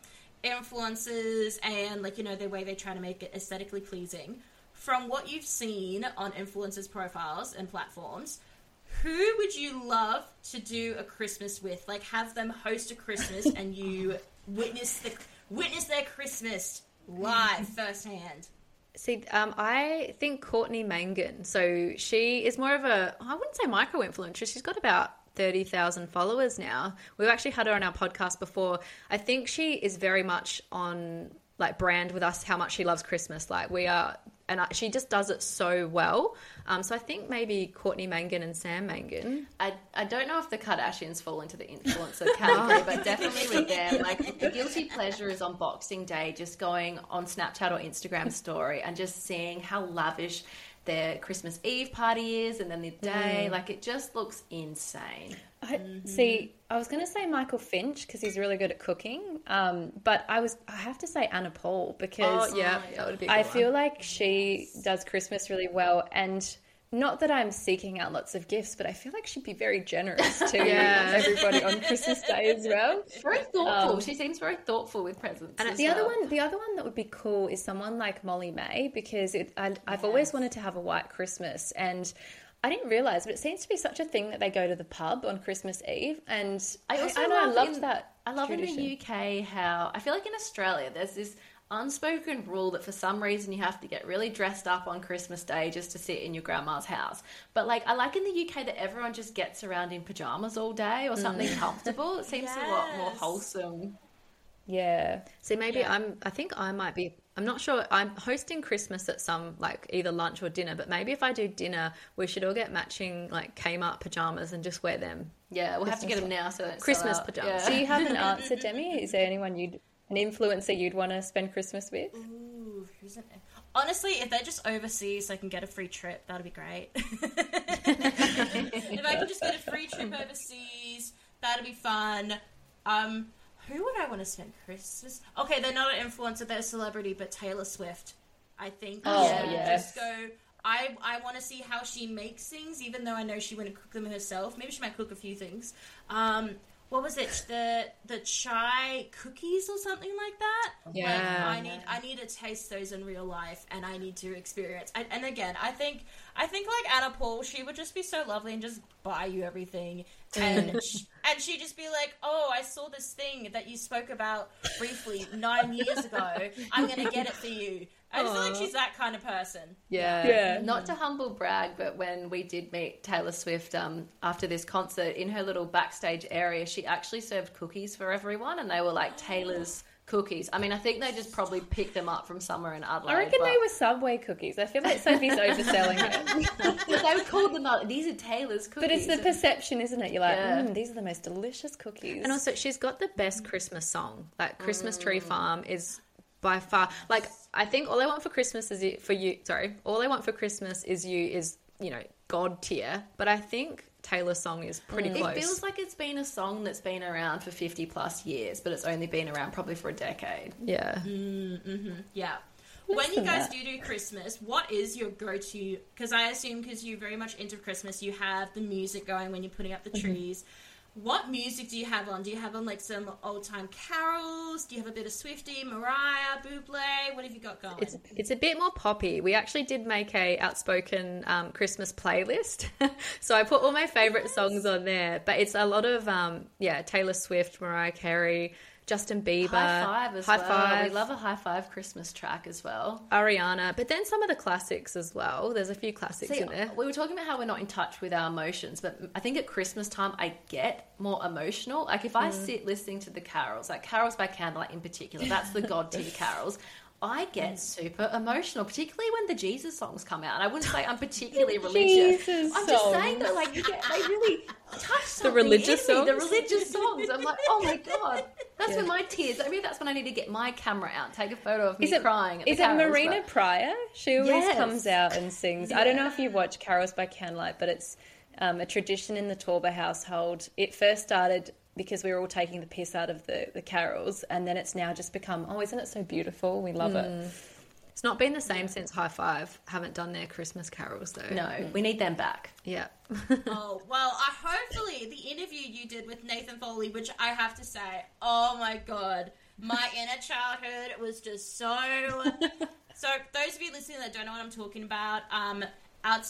influences and like you know the way they try to make it aesthetically pleasing. From what you've seen on influencers' profiles and platforms, who would you love to do a Christmas with? Like have them host a Christmas and you witness the witness their Christmas live firsthand. See, um, I think Courtney Mangan. So she is more of a, I wouldn't say micro influencer. She's got about 30,000 followers now. We've actually had her on our podcast before. I think she is very much on like brand with us how much she loves Christmas. Like we are, and I, she just does it so well. Um, so I think maybe Courtney Mangan and Sam Mangan. I, I don't know if the Kardashians fall into the influencer category, but definitely with them. Like the guilty pleasure is on Boxing Day, just going on Snapchat or Instagram story and just seeing how lavish their Christmas Eve party is, and then the day. Like it just looks insane. I, See, I was going to say Michael Finch because he's really good at cooking, um, but I was I have to say Anna Paul because Oh, yeah, that would be a I good feel like she does Christmas really well, and not that I'm seeking out lots of gifts, but I feel like she'd be very generous to Yeah. everybody on Christmas Day as well. Very thoughtful. Um, she seems very thoughtful with presents. And as The other one, the other one that would be cool is someone like Molly-Mae because it, I, I've always wanted to have a white Christmas, and I didn't realize, but it seems to be such a thing that they go to the pub on Christmas Eve, and I also I, know love I loved in, that. I love tradition. in the UK how I feel like in Australia there's this unspoken rule that for some reason you have to get really dressed up on Christmas Day just to sit in your grandma's house. But like I like in the UK that everyone just gets around in pajamas all day or something mm. comfortable. It seems a lot more wholesome. Yeah, See, maybe Yeah. I'm. I think I might be. I'm not sure. I'm hosting Christmas at some like either lunch or dinner. But maybe if I do dinner, we should all get matching like Kmart pajamas and just wear them. Yeah, we'll have to get them now so they don't sell Christmas out. pajamas. Do you have an answer, Demi? Is there anyone you'd an influencer you'd want to spend Christmas with? Ooh, who's an... Honestly, if they're just overseas, so I can get a free trip. That'd be great. if I can just get a free trip overseas, that'd be fun. Um, who would I want to spend Christmas? Okay, they're not an influencer; they're a celebrity, but Taylor Swift. I think. Oh, yeah, yes. Just go. I I want to see how she makes things, even though I know she wouldn't cook them herself. Maybe she might cook a few things. Um, what was it? The the chai cookies or something like that. Yeah. Like, I need I need to taste those in real life, and I need to experience. And, and again, I think I think like Anna Paul, she would just be so lovely and just buy you everything, and sh- and she'd just be like, "Oh, I saw this thing that you spoke about briefly nine years ago. I'm gonna get it for you." I just feel like she's that kind of person. Yeah. Yeah. Not to humble brag, but when we did meet Taylor Swift um, after this concert in her little backstage area, she actually served cookies for everyone, and they were like Taylor's cookies. I mean, I think they just probably picked them up from somewhere in Adelaide. I reckon but- they were Subway cookies. I feel like Sophie's overselling it. But they would call them out. These are Taylor's cookies. But it's the perception, isn't it? You're like, Yeah. mm, these are the most delicious cookies. And also, she's got the best Christmas song. Like Christmas Mm. Tree Farm is by far like I think all I want for Christmas is you, for you. Sorry, all I want for Christmas is you is you know God tier. But I think Taylor's song is pretty close. It feels like it's been a song that's been around for 50 plus years, but it's only been around probably for a decade. yeah. Yeah. When you guys that. do do Christmas, what is your go-to? Because I assume because you're very much into Christmas, you have the music going when you're putting up the Mm-hmm. What music do you have on? Do you have on like some old-time carols? Do you have a bit of Swifty, Mariah, Buble? What have you got going? It's it's a bit more poppy. We actually did make a outspoken um, Christmas playlist, so I put all my favorite songs on there. But it's a lot of um, yeah Taylor Swift, Mariah Carey, Justin Bieber, High five as High well. Five, We love a high five Christmas track as well. Ariana. But then some of the classics as well. There's a few classics See, in there. we were talking about how we're not in touch with our emotions, but I think at Christmas time I get more emotional. Like if Mm. I sit listening to the carols, like carols by candlelight in particular, that's the God tier carols. I Mm. get super emotional, particularly when the Jesus songs come out. And I wouldn't say I'm particularly religious. Jesus I'm just songs. saying that, like, you they really touch something religious me, The religious songs. I'm like, oh my god, that's when my tears. I mean, that's when I need to get my camera out, take a photo of me Is it crying. At the Is it carols, Marina but- Prior? She always Yes. comes out and sings. I don't know if you watch Carols by Candlelight, but it's um, a tradition in the Taeuber household. It first started because we were all taking the piss out of the, the carols, and then it's now just become, oh, isn't it so beautiful? We love it. It's not been the same since High Five. Haven't done their Christmas carols though. No, we need them back. Yeah. Oh, well, I hopefully the interview you did with Nathan Foley, which I have to say, oh my god, my inner childhood was just so. so, those of you listening that don't know what I'm talking about, um, out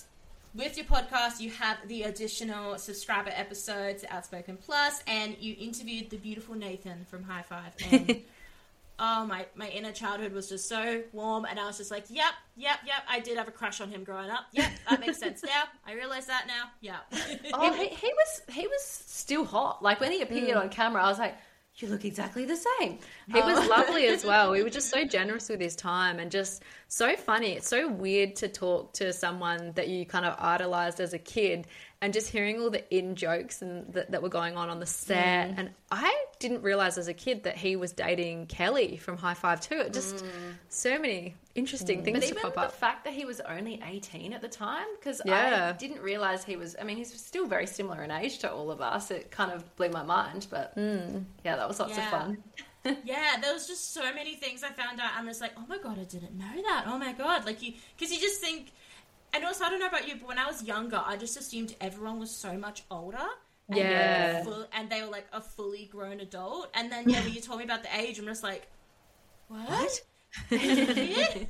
with your podcast, you have the additional subscriber episodes, Outspoken Plus, and you interviewed the beautiful Nathan from High Five. And oh, my, my inner childhood was just so warm, and I was just like, yep, yep, yep, I did have a crush on him growing up. Yep, that makes sense now. I realize that now. Yeah. Oh, he, he was he was still hot. Like when he appeared on camera, I was like, "You look exactly the same." He was Um, lovely as well. He was just so generous with his time and just so funny. It's so weird to talk to someone that you kind of idolized as a kid and just hearing all the in jokes and that, that were going on on the set. Mm. And I didn't realize as a kid that he was dating Kelly from High Five too. It just mm. so many interesting mm. things But to even pop up. the fact that he was only 18 at the time, because Yeah. I didn't realize he was, I mean, he's still very similar in age to all of us. It kind of blew my mind, but yeah, that was lots Yeah. of fun. Yeah, there was just so many things I found out. I'm just like, oh my god, I didn't know that. Oh my god, like you, because you just think. And also, I don't know about you, but when I was younger, I just assumed everyone was so much older. And they Yeah. full- and they were like a fully grown adult. And then yeah, when you told me about the age, I'm just like, what? I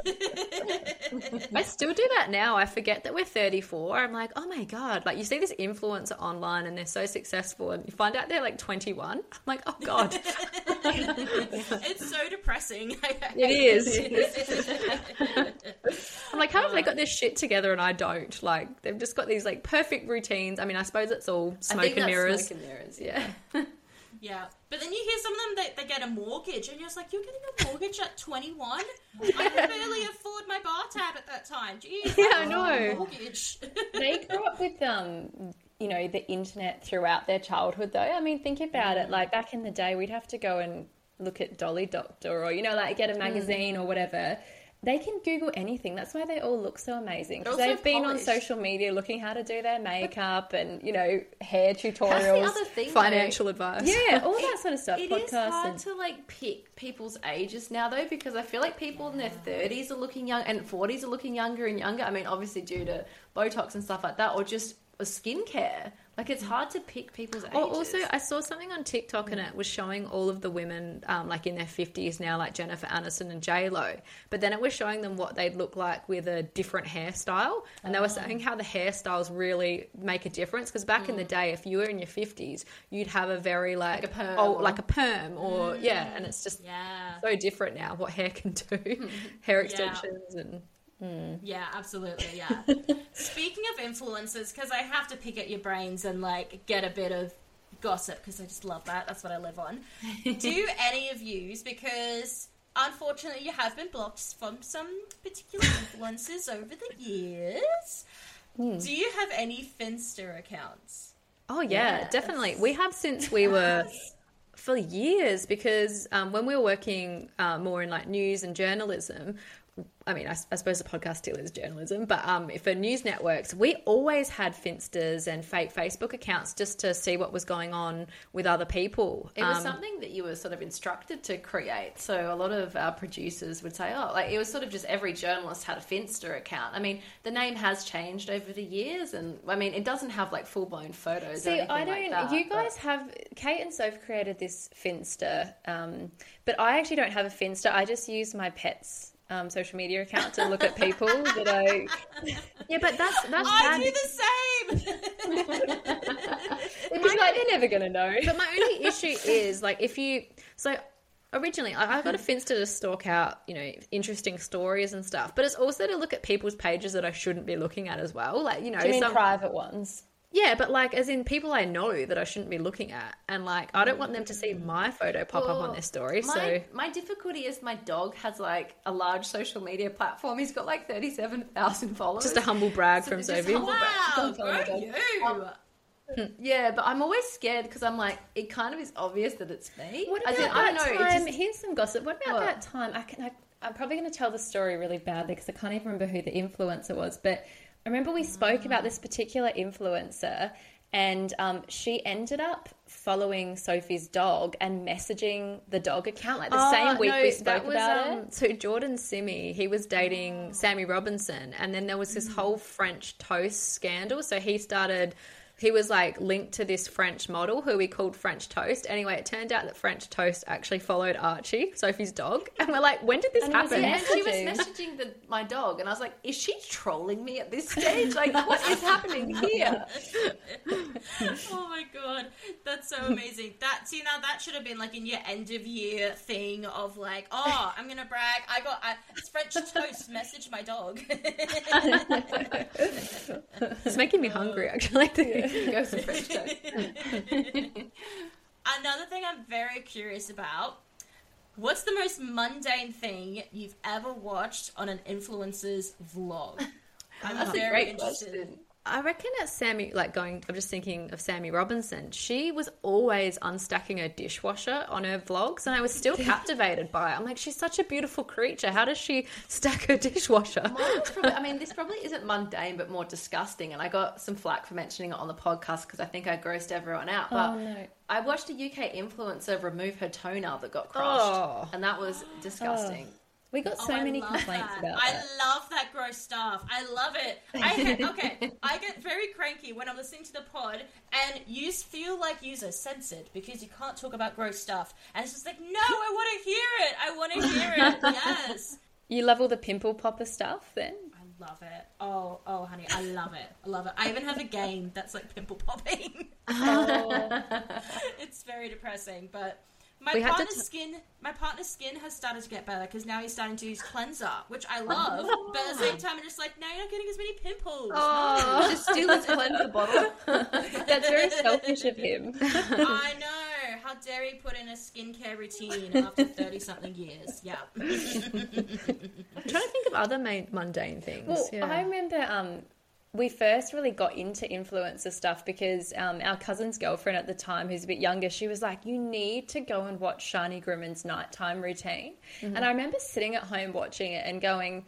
still do that now. I forget that we're 34. I'm like, oh my God. Like, you see this influencer online and they're so successful, and you find out they're like 21. I'm like, oh God. it's so depressing. It is. I'm like, how have they got this shit together and I don't? Like, they've just got these like perfect routines. I mean, I suppose it's all smoke and mirrors. Smoke and mirrors, yeah. Yeah, but then you hear some of them they, they get a mortgage, and you're just like, you're getting a mortgage at 21. I could barely afford my bar tab at that time. Jeez, Yeah, I know. Mortgage. they grew up with um you know the internet throughout their childhood though i mean think about it like back in the day we'd have to go and look at dolly doctor or you know like get a magazine or whatever they can google anything that's why they all look so amazing because they've been on social media looking how to do their makeup and you know hair That's the tutorials other thing. though. Financial advice. yeah all that sort of stuff It is podcasts hard and to like pick people's ages now though because I feel like people in their thirties are looking young and forties are looking younger and younger. I mean, obviously due to Botox and stuff like that, or just a skincare. Like it's hard to pick people's ages. Oh, also, I saw something on TikTok and mm. it was showing all of the women, um, like in their fifties now, like Jennifer Aniston and J Lo. But then it was showing them what they'd look like with a different hairstyle, and they were oh. saying how the hairstyles really make a difference. Because back in the mm. day, if you were in your fifties, you'd have a very like, a perm oh, or- like a perm, or mm. yeah, and it's just yeah. so different now what hair can do, hair extensions and. Yeah, absolutely. Yeah. Speaking of influences, because I have to pick at your brains and like get a bit of gossip because I just love that. That's what I live on. Do any of yous, because unfortunately you have been blocked from some particular influences over the years. Do you have any Finsta accounts? Oh yeah, Yes. definitely. We have since we were for years because um, when we were working uh, more in like news and journalism. I mean, I, I suppose the podcast still is journalism, but um, for news networks, we always had finstas and fake Facebook accounts just to see what was going on with other people. It was Um, something that you were sort of instructed to create. So a lot of our producers would say, "Oh, like it was sort of just every journalist had a Finsta account." I mean, the name has changed over the years, and I mean, it doesn't have like full blown photos. or See, I don't. Like that, you but- guys have Kate and Soph created this Finsta, um, but I actually don't have a Finsta. I just use my pets. Um, social media account to look at people that I yeah, but that's that's I bad. do the same. because like they're never gonna know. But my only issue is like if you so originally I, I got a Finsta to stalk out you know interesting stories and stuff, but it's also to look at people's pages that I shouldn't be looking at as well. Like you know, Do you mean some- private ones? Yeah, but like as in people I know that I shouldn't be looking at, and like I don't want them to see mm. my photo pop up on their story. My, so my difficulty is my dog has like a large social media platform. He's got like thirty seven thousand followers. just a humble brag So from just Sophie. wow, Don't tell go. Um, yeah, but I'm always scared because I'm like, it kind of is obvious that it's me. What As about in, I don't that know. time? just- Here's some gossip. What about What? that time? I can. I, I'm probably going to tell the story really badly because I can't even remember who the influencer was. But I remember we spoke about this particular influencer, and um, she ended up following Sophie's dog and messaging the dog account like the Oh, same week no, we spoke was, about um, it. So Jordan Simek, he was dating Sammy Robinson, and then there was this whole French toast scandal. So he started. He was like linked to this French model who we called French Toast. Anyway, it turned out that French Toast actually followed Archie, Sophie's dog, and we're like, when did this And happen? it and she was Messaging. messaging the, my dog, and I was like, "Is she trolling me at this stage? Like, what is happening here?" oh my god, that's so amazing. That see now that should have been like in your end of year thing of like, oh, I'm gonna brag. I got I, it's French toast. Message my dog. It's making me hungry, actually. Go some French toast. Another thing I'm very curious about. What's the most mundane thing you've ever watched on an influencer's vlog? I'm That's a very great interested. question. I reckon at Sammy, like going, I'm just thinking of Sammy Robinson. She was always unstacking her dishwasher on her vlogs, and I was still captivated by it. I'm like, she's such a beautiful creature. How does she stack her dishwasher? Probably, I mean, this probably isn't mundane, but more disgusting. And I got some flack for mentioning it on the podcast because I think I grossed everyone out. But Oh, no. I watched a UK influencer remove her toenail that got crushed, Oh. and that was disgusting. Oh. We got Oh, so I many complaints that. about I that. I love that gross stuff. I love it. I hate, okay. I get very cranky when I'm listening to the pod, and you feel like you are censored because you can't talk about gross stuff, and it's just like, no, I want to hear it. I want to hear it. Yes. You love all the pimple popper stuff, then? I love it. Oh, oh, honey, I love it. I love it. I even have a game that's like pimple popping. Oh, it's very depressing, but my We had to partner's t- skin, my partner's skin has started to get better because now he's starting to use cleanser, which I love. but at the same time, I'm just like, now you're not getting as many pimples. Oh, just steal his cleanser bottle. that's very selfish of him. I know. How dare he put in a skincare routine after thirty something years? Yeah. I'm trying to think of other main, mundane things. Well, yeah. I remember um, we first really got into influencer stuff because um, our cousin's girlfriend at the time, who's a bit younger, she was like, "You need to go and watch Shani Grimmond's nighttime routine." Mm-hmm. And I remember sitting at home watching it and going.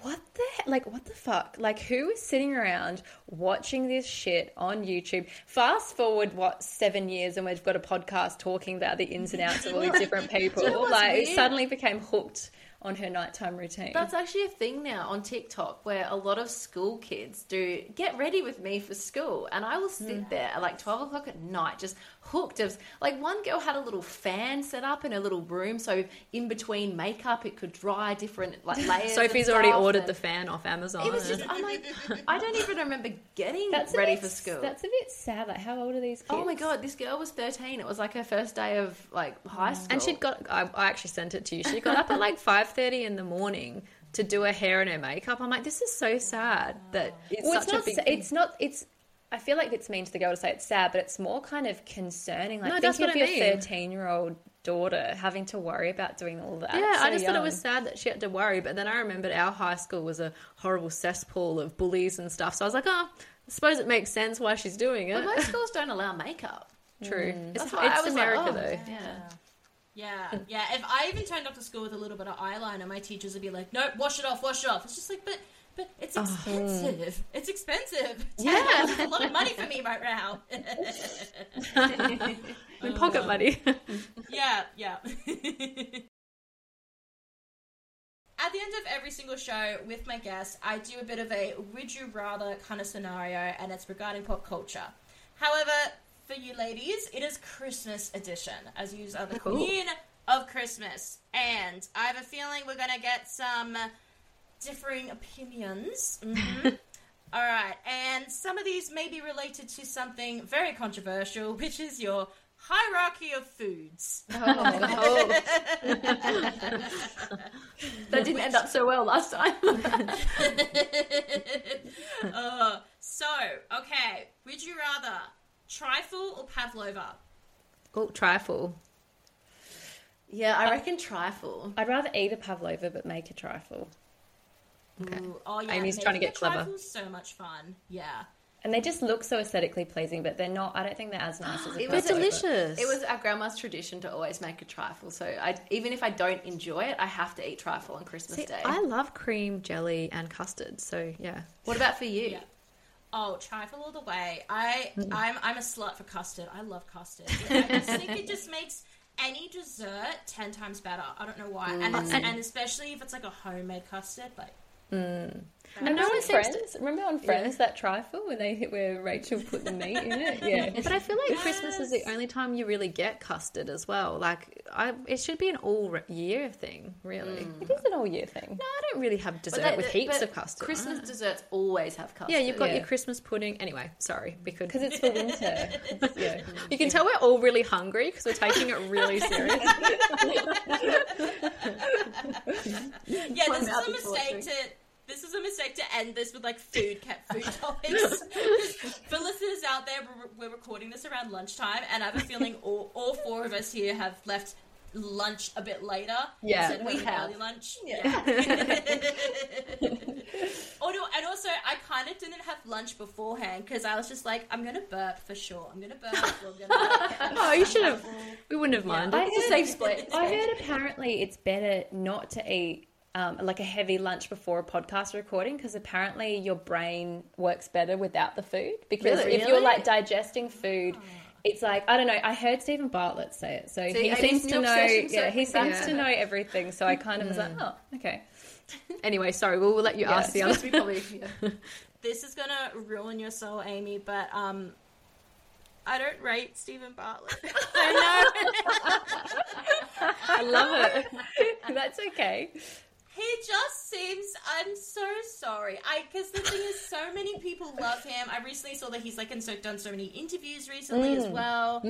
What the like? What the fuck? Like, who is sitting around watching this shit on YouTube? Fast forward what seven years, and we've got a podcast talking about the ins and outs of all these different people. like, suddenly became hooked on her nighttime routine. That's actually a thing now on TikTok where a lot of school kids do get ready with me for school, and I will sit there at like twelve o'clock at night, just hooked. Of like one girl had a little fan set up in her little room, so in between makeup it could dry different like layers. Sophie's already ordered the fan off Amazon. It was just I'm like I don't even remember getting That's ready bit- for school. That's a bit sad. Like, how old are these kids? Oh my god, this girl was 13. It was like her first day of like high school. And she'd got, I, I actually sent it to you. She got up at like 5.30 in the morning to do her hair and her makeup. I'm like, this is so sad that it's Well, such it's not. a big sa- It's not. It's. I feel like it's mean to the girl to say it's sad, but it's more kind of concerning. Like No, think that's of what I your mean. thirteen year old daughter having to worry about doing all that. Yeah, so I just thought it was sad that she had to worry. But then I remembered our high school was a horrible cesspool of bullies and stuff. So I was like, oh, I suppose it makes sense why she's doing it. But most schools don't allow makeup. True. Mm. It's, That's why I it's was America like, oh, though. Yeah. Yeah, yeah. Yeah. If I even turned up to school with a little bit of eyeliner, my teachers would be like, "No, wash it off, wash it off." It's just like, but, but it's ah. expensive. It's expensive. Yeah. it's a lot of money for me right now. And pocket money. yeah, yeah. At the end of every single show with my guests, I do a bit of a would you rather kind of scenario, and it's regarding pop culture. However, for you ladies, it is Christmas edition, as you are the Cool. queen of Christmas. And I have a feeling we're going to get some differing opinions. Mhm. All right, and some of these may be related to something very controversial, which is your hierarchy of foods. Oh. that didn't end up so well last time. uh, so, okay, would you rather trifle or pavlova? oh, trifle. yeah, I uh, reckon trifle. I'd rather eat a pavlova but make a trifle. Okay. Ooh, oh yeah, Amy's trying to get clever. trifle's So much fun. Yeah. And they just look so aesthetically pleasing, but they're not. I don't think they're as nice as a It They're was delicious. It was our grandma's tradition to always make a trifle. So I, even if I don't enjoy it, I have to eat trifle on Christmas See, Day. I love cream, jelly, and custard. So yeah. What about for you? Yeah. Oh, trifle all the way. I mm. I'm I'm a slut for custard. I love custard. I just think it just makes any dessert ten times better. I don't know why, and mm. it's, and especially if it's like a homemade custard, like. Mm. Remember No on one seems to- Friends? Remember on Friends that trifle when they where Rachel put the meat in it? Yeah. But I feel like Christmas is the only time you really get custard as well. Like, I, it should be an all year thing, really. Mm. It is an all year thing. No, I don't really have dessert they- with heaps of custard. Christmas ah. desserts always have custard. yeah, you've got Yeah. your Christmas pudding. Anyway, sorry, because Because it's for winter. yeah. you can tell we're all really hungry because we're taking it really seriously. Yeah, this is a mistake to. This is a mistake to end this with like food kept food topics. For listeners out there, we're, we're recording this around lunchtime, and I have a feeling all, all four of us here have left lunch a bit later. Yeah, instead of we having have. early lunch. Yeah. Oh no, and also I kind of didn't have lunch beforehand because I was just like, I'm gonna burp for sure. I'm gonna burp. I'm gonna burp. oh, you should have. We wouldn't have minded. I It's a safe split. I heard apparently it's better not to eat um, like a heavy lunch before a podcast recording because apparently your brain works better without the food. Because Really? if you're like digesting food, it's like I don't know. I heard Steven Bartlett say it, so See, he Amy's seems to know. Yeah, he seems back. to know everything. So I kind of was like, oh, okay. Anyway, sorry, we'll, we'll let you Yeah, ask the other. to probably. Yeah. this is gonna ruin your soul, Amy, but um. I don't rate Steven Bartlett. I know. I love it. That's okay. He just seems. I'm so sorry. I because the thing is, so many people love him. I recently saw that he's like and so done so many interviews recently as well.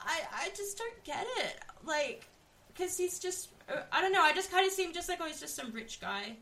I I just don't get it. Like, because he's just. uh, I don't know. I just kind of see him just like oh, he's just some rich guy.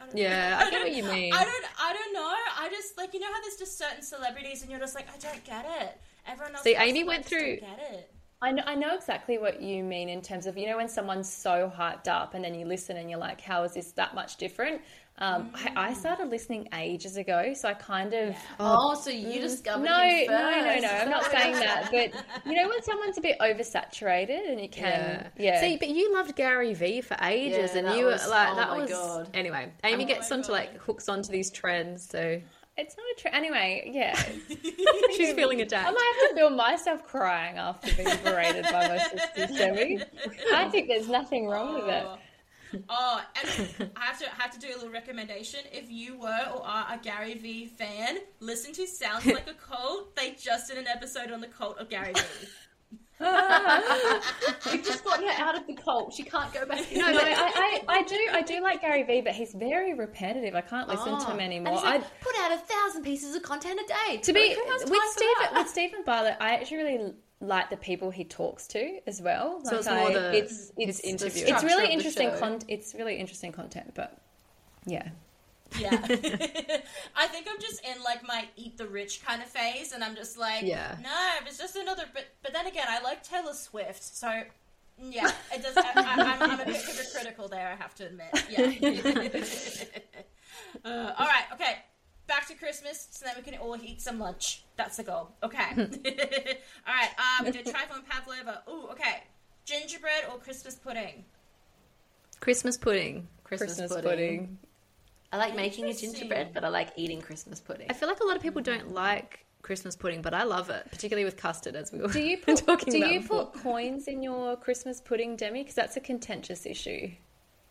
I don't Yeah, know. I get what you mean. I don't. I don't know. I just like you know how there's just certain celebrities and you're just like I don't get it. Everyone else. See, Amy went through- Get it. I know, I know exactly what you mean in terms of you know when someone's so hyped up and then you listen and you're like, how is this that much different? Um, I, I started listening ages ago, so I kind of Oh, so you discovered no, no, no, no. I'm not saying that, but you know when someone's a bit oversaturated and you can, yeah. See, but you loved Gary Vee for ages, Yeah, and you were like, oh that my was. God. Anyway, Amy Oh gets onto God. like hooks onto these trends, so it's not a trend anyway. Yeah, she's feeling I attacked. might have to feel myself crying after being berated by my sisters, Demi. I think there's nothing wrong with it. Oh. Oh, and I have to I have to do a little recommendation. If you were or are a Gary Vee fan, listen to Sounds Like a Cult. They just did an episode on the cult of Gary Vee. You've just gotten her out of the cult. She can't go back. No, no, I, I, I do, I do like Gary Vee, but he's very repetitive. I can't listen to Oh. him anymore. he's I, like, put out a thousand pieces of content a day. to be Who with Steven, that? with Steven Bartlett, I actually really like the people he talks to as well. So Like, it's more I- the- it's his it's interview. It's really interesting. show. Con- it's really interesting content, but yeah, Yeah. I think I'm just in like my eat the rich kind of phase, and I'm just like, Yeah. no, it's just another. But but then again, I like Taylor Swift, so yeah, it does. I, I, I'm, I'm a bit hypocritical there. I have to admit. Yeah. uh, all right. Okay. Back to Christmas, so then we can all eat some lunch. That's the goal. Okay. all right. Um, we did trifle and pavlova. Ooh. Okay. Gingerbread or Christmas pudding? Christmas pudding. Christmas, Christmas pudding. pudding. I like making a gingerbread, but I like eating Christmas pudding. I feel like a lot of people don't like Christmas pudding, but I love it, particularly with custard, as we were Do you put talking do about you before. put coins in your Christmas pudding, Demi? Because that's a contentious issue.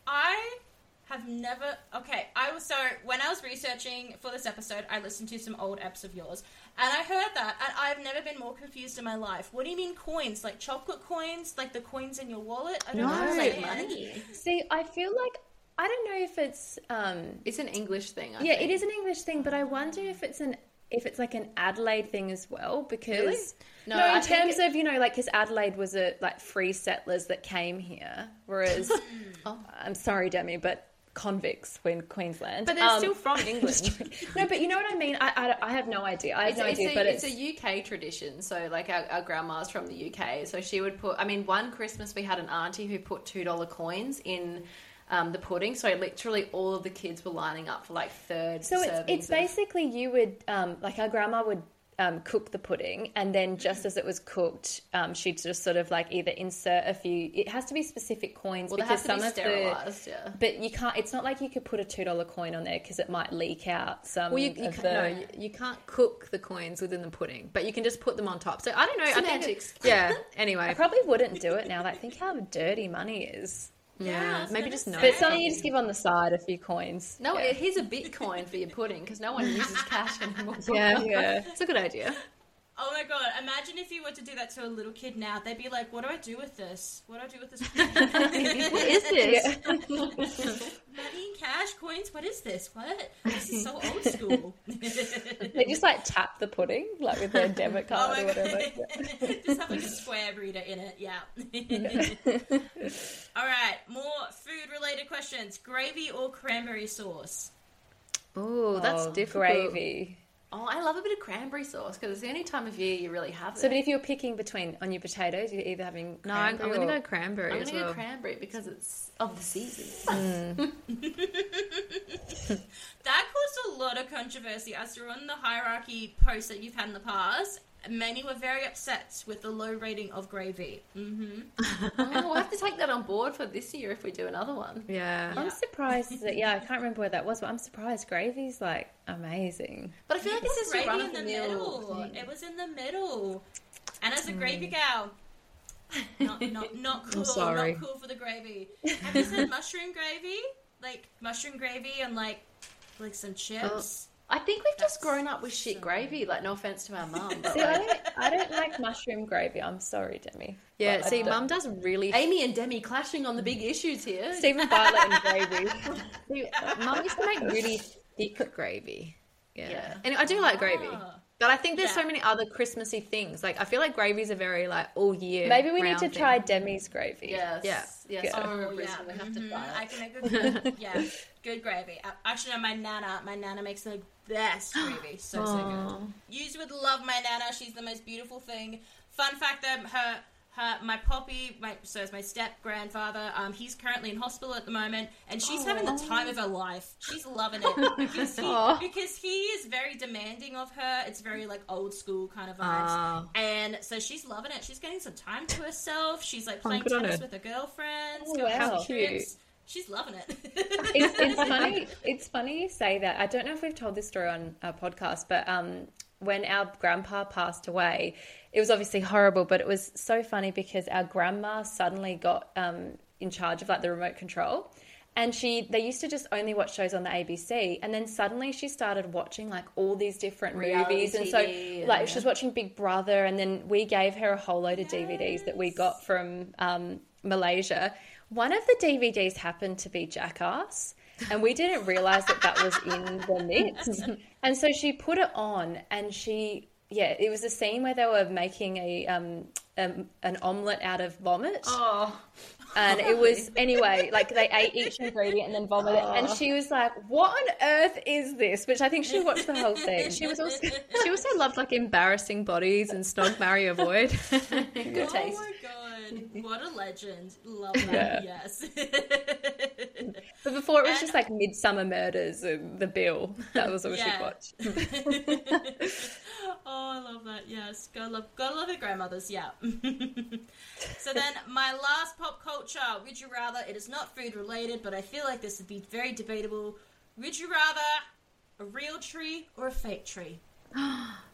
I have never. Okay, I was so when I was researching for this episode, I listened to some old eps of yours, and I heard that, and I've never been more confused in my life. What do you mean coins? Like chocolate coins? Like the coins in your wallet? I don't No. know. like money. See, I feel like I don't know if it's um It's an English thing. I yeah, think. it is an English thing, but I wonder if it's an if it's like an Adelaide thing as well because Really? no, No, in terms it- of you know like because Adelaide was a like free settlers that came here, whereas Oh. I'm sorry, Demi, but convicts in Queensland, But they're Um, still from England. no, but you know what I mean. I, I, I have no idea. I have It's, no it's idea, a, but it's, it's, a UK tradition. So, like, our, our grandma's from the UK. So, she would put, I mean, one Christmas we had an auntie who put $2 coins in um, the pudding. So, literally, all of the kids were lining up for like third So it's it's basically you would um, like our grandma would um, cook the pudding, and then just as it was cooked, um, she'd just sort of like either insert a few. It has to be specific coins Well, because some be of the. yeah. But you can't. It's not like you could put a two dollar coin on there because it might leak out some Well, you, you, the. no, you, you can't cook the coins within the pudding, but you can just put them on top. So I don't know. I think Semantics. it- yeah. I Anyway, probably wouldn't do it now. Like, think how dirty money is. Yeah, yeah. Maybe just say. no. But something you just give on the side, a few coins. No, yeah. here's a Bitcoin for your pudding because no one uses cash anymore. yeah, yeah. It's a good idea. Oh my god! Imagine if you were to do that to a little kid now. They'd be like, "What do I do with this? What do I do with this? what is this? Money, cash, coins. What is this? What? This is so old school." They just like tap the pudding, like with their debit Oh card my or whatever. god! Just have like a square reader in it. Yeah. All right. More food-related questions: gravy or cranberry sauce? Oh, that's Oh, difficult. Gravy. Oh, I love a bit of cranberry sauce because it's the only time of year you really have it. So, but if you're picking between on your potatoes, you're either having No, I'm, I'm going to go cranberry I'm going to well. go cranberry because it's of the season. Mm. That caused a lot of controversy. As you're on the hierarchy post that you've had in the past, many were very upset with the low rating of gravy. hmm oh, we'll have to take that on board for this year if we do another one. yeah. I'm surprised that yeah, I can't remember where that was, but I'm surprised gravy's like amazing. But I feel like it's just a gravy in the the mill. middle. It was in the middle. And as a gravy gal, not not not cool. sorry. Not cool for the gravy. Have you said mushroom gravy? Like mushroom gravy and like like some chips. I think we've just grown up with shit so- gravy. Like, no offense to our mum, but See, I don't, I don't like mushroom gravy. I'm sorry, Demi. Yeah, see, mum does really. Amy and Demi clashing on the big issues here. Steven Bartlett and gravy. See, mum used to make really thick gravy. Yeah. Yeah. And I do like gravy. Ah. But I think there's Yeah. so many other Christmassy things. Like, I feel like gravies are very, like, all year. Maybe we need to thing. try Demi's gravy. Yes. Yeah. Yes. Yeah. I'm Oh, yeah. We have to Mhm. try I can make a good, yeah, good gravy. Uh, Actually, no, my nana, my nana makes the best gravy. So so good. You would love my nana. She's the most beautiful thing. Fun fact that her her my poppy, my so is my step grandfather. Um, he's currently in hospital at the moment, and she's having the time of her life. She's loving it because he because he is very demanding of her. It's very like old school kind of vibes, Ah. and so she's loving it. She's getting some time to herself. She's like playing good tennis with her girlfriends. Oh, going wow. trips. She's loving it. it's, it's funny. It's funny you say that. I don't know if we've told this story on our podcast, but um, when our grandpa passed away, it was obviously horrible, but it was so funny because our grandma suddenly got um, in charge of like the remote control. And she, they used to just only watch shows on the ABC, and then suddenly she started watching like all these different Reality movies, and so and- like she was watching Big Brother, and then we gave her a whole load of DVDs that we got from um, Malaysia. One of the DVDs happened to be Jackass, and we didn't realize that that was in the mix. And so she put it on, and she, yeah, it was a scene where they were making a um, um, an omelette out of vomit. Oh, and it was anyway like they ate each ingredient and then vomited and she was like what on earth is this which i think she watched the whole thing She was also she also loved like embarrassing bodies and snog, marry, avoid. good Oh taste. what a legend! Love that. Yes. but before it was just like Midsomer Murders and the bill that was all Yeah. she'd watch oh, I love that. Yes, gotta love, gotta love your grandmothers. Yeah. so then, my last pop culture. Would you rather? It is not food related, but I feel like this would be very debatable. Would you rather a real tree or a fake tree?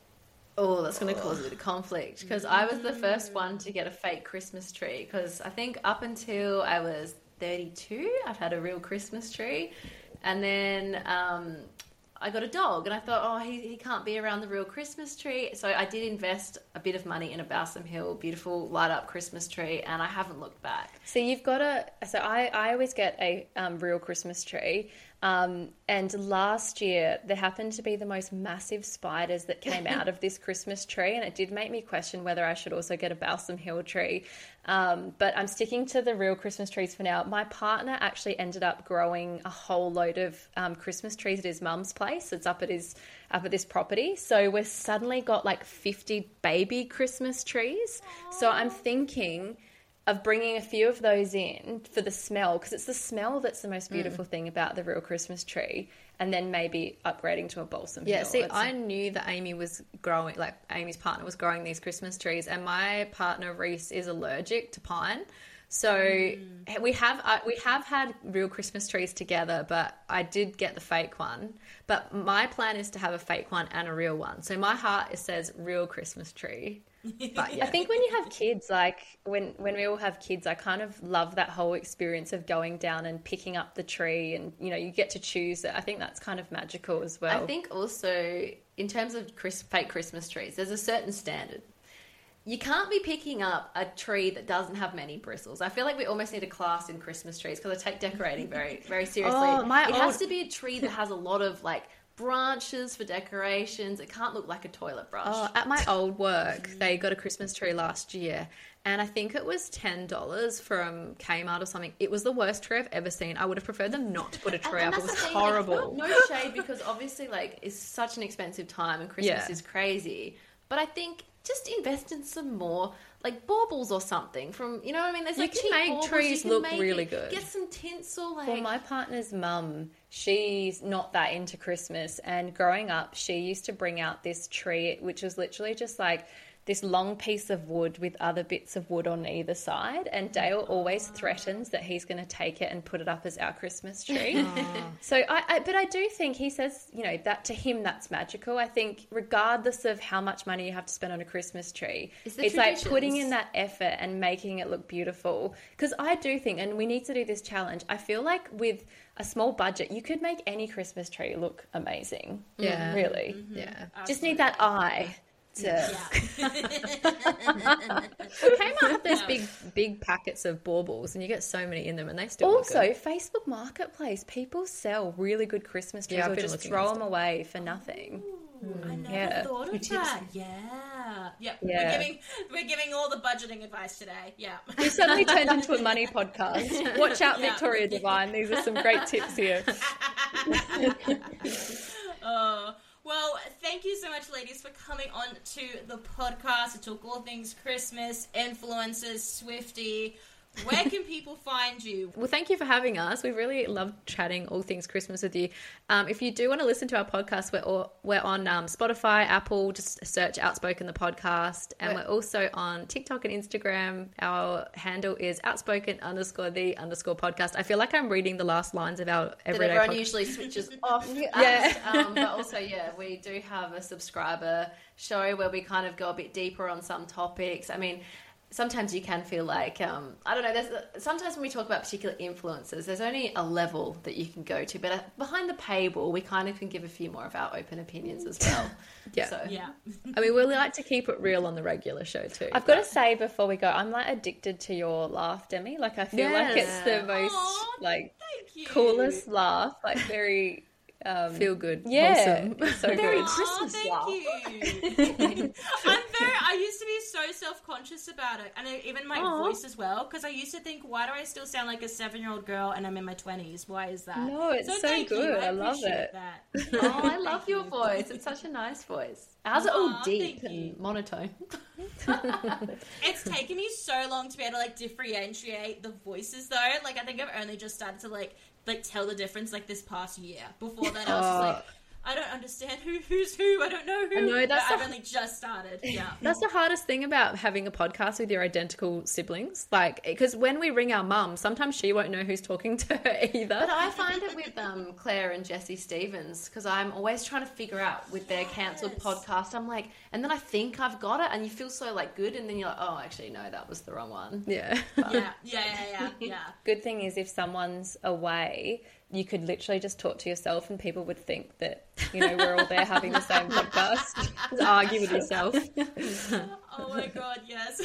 Oh, that's going to cause a bit of conflict because I was the first one to get a fake Christmas tree because I think up until I was 32, I've had a real Christmas tree. And then um, I got a dog and I thought, oh, he, he can't be around the real Christmas tree. So I did invest a bit of money in a Balsam Hill beautiful light up Christmas tree and I haven't looked back. So you've got a. So I, I always get a um, real Christmas tree. Um, and last year there happened to be the most massive spiders that came out of this Christmas tree, and it did make me question whether I should also get a Balsam Hill tree. Um, but I'm sticking to the real Christmas trees for now. My partner actually ended up growing a whole load of um, Christmas trees at his mum's place. It's up at his up at this property. So we've suddenly got like 50 baby Christmas trees. So I'm thinking of bringing a few of those in for the smell because it's the smell that's the most beautiful thing about the real Christmas tree, and then maybe upgrading to a balsam. Yeah, hill. see, It's- I knew that Amy was growing, like Amy's partner was growing these Christmas trees, and my partner Reese is allergic to pine. So we have uh, we have had real Christmas trees together, but I did get the fake one. But my plan is to have a fake one and a real one. So my heart says real Christmas tree. But yeah, I think when you have kids, like when when we all have kids, I kind of love that whole experience of going down and picking up the tree, and you know you get to choose it. I think that's kind of magical as well. I think also in terms of fake Christmas trees, there's a certain standard. You can't be picking up a tree that doesn't have many bristles. I feel like we almost need a class in Christmas trees because I take decorating very, very seriously. Oh, my it old- has to be a tree that has a lot of like branches for decorations. It can't look like a toilet brush. Oh, at my old work, mm-hmm. they got a Christmas tree last year, and I think it was ten dollars from Kmart or something. It was the worst tree I've ever seen. I would have preferred them not to put a tree and up. It was thing, like, horrible. no shade because obviously, like, it's such an expensive time and Christmas Yeah. is crazy. But I think just invest in some more, like baubles or something from, you know what I mean? There's You like can cheap make baubles, trees you can look make really it- good. Get some tinsel, like. Well, my partner's mum, she's not that into Christmas. And growing up, she used to bring out this tree, which was literally just like this long piece of wood with other bits of wood on either side. And Dale always threatens that he's going to take it and put it up as our Christmas tree. so, I, I, but I do think he says, you know, that to him that's magical. I think, regardless of how much money you have to spend on a Christmas tree, It's it's like putting in that effort and making it look beautiful. Because I do think, and we need to do this challenge, I feel like with a small budget, you could make any Christmas tree look amazing. Yeah. Really. yeah, Just need that eye to. Yeah. well, Kmart have those big, big packets of baubles, and you get so many in them, and they still look Also, good. Facebook Marketplace, people sell really good Christmas trees Yeah, I've or just throw and them away for nothing. I hmm. never Yeah. thought of that. Yeah. Yep. We're Yeah. giving we're giving all the budgeting advice today. Yeah. We suddenly turned into a money podcast. Watch out, Yeah. Victoria Devine. These are some great tips here. Oh, well, thank you so much, ladies, for coming on to the podcast to talk all things Christmas, influencers, Swifty. Where can people find you? Well, thank you for having us. We really loved chatting all things Christmas with you. Um, if you do want to listen to our podcast, we're all, we're on um, Spotify, Apple. Just search "Outspoken" the podcast, and we're also on TikTok and Instagram. Our handle is outspoken underscore the underscore podcast. I feel like I'm reading the last lines of our that everyday. everyone pod- usually switches off. Yeah. um, but also, yeah, we do have a subscriber show where we kind of go a bit deeper on some topics. I mean, sometimes you can feel like um, I don't know. There's sometimes when we talk about particular influences, there's only a level that you can go to, but uh, behind the paywall, we kind of can give a few more of our open opinions as well. Yeah. So, Yeah. I mean, we like to keep it real on the regular show too. I've got to say before we go, I'm like addicted to your laugh, Demi. Like I feel like it's the most Aw, like coolest laugh. Like very um, feel good. yeah, wholesome. it's so Very good. Aw, Christmas thank laugh. you. I'm very. I used to be so so self conscious about it, and even my Aw. voice as well. Because I used to think, why do I still sound like a seven year old girl and I'm in my twenties? Why is that? No, it's so thank you. good. I love it. That. Oh, I love your voice. It's such a nice voice. Ours are all Aw, deep thank you. and monotone. It's taken me so long to be able to like differentiate the voices though. Like I think I've only just started to like like tell the difference like this past year. Before that, I was just like, I don't understand who who's who. I don't know who. I know, that's But I've only just started. Yeah. That's the hardest thing about having a podcast with your identical siblings. Like, because when we ring our mum, sometimes she won't know who's talking to her either. But I find it with um, Clare and Jessie Stephens because I'm always trying to figure out with their cancelled Yes. podcast. I'm like, and then I think I've got it, and you feel so like good, and then you're like, oh, actually, no, that was the wrong one. yeah. yeah, yeah, yeah, yeah, yeah. Good thing is if someone's away, you could literally just talk to yourself and people would think that, you know, we're all there having the same podcast. Just argue with yourself. Oh my god, yes.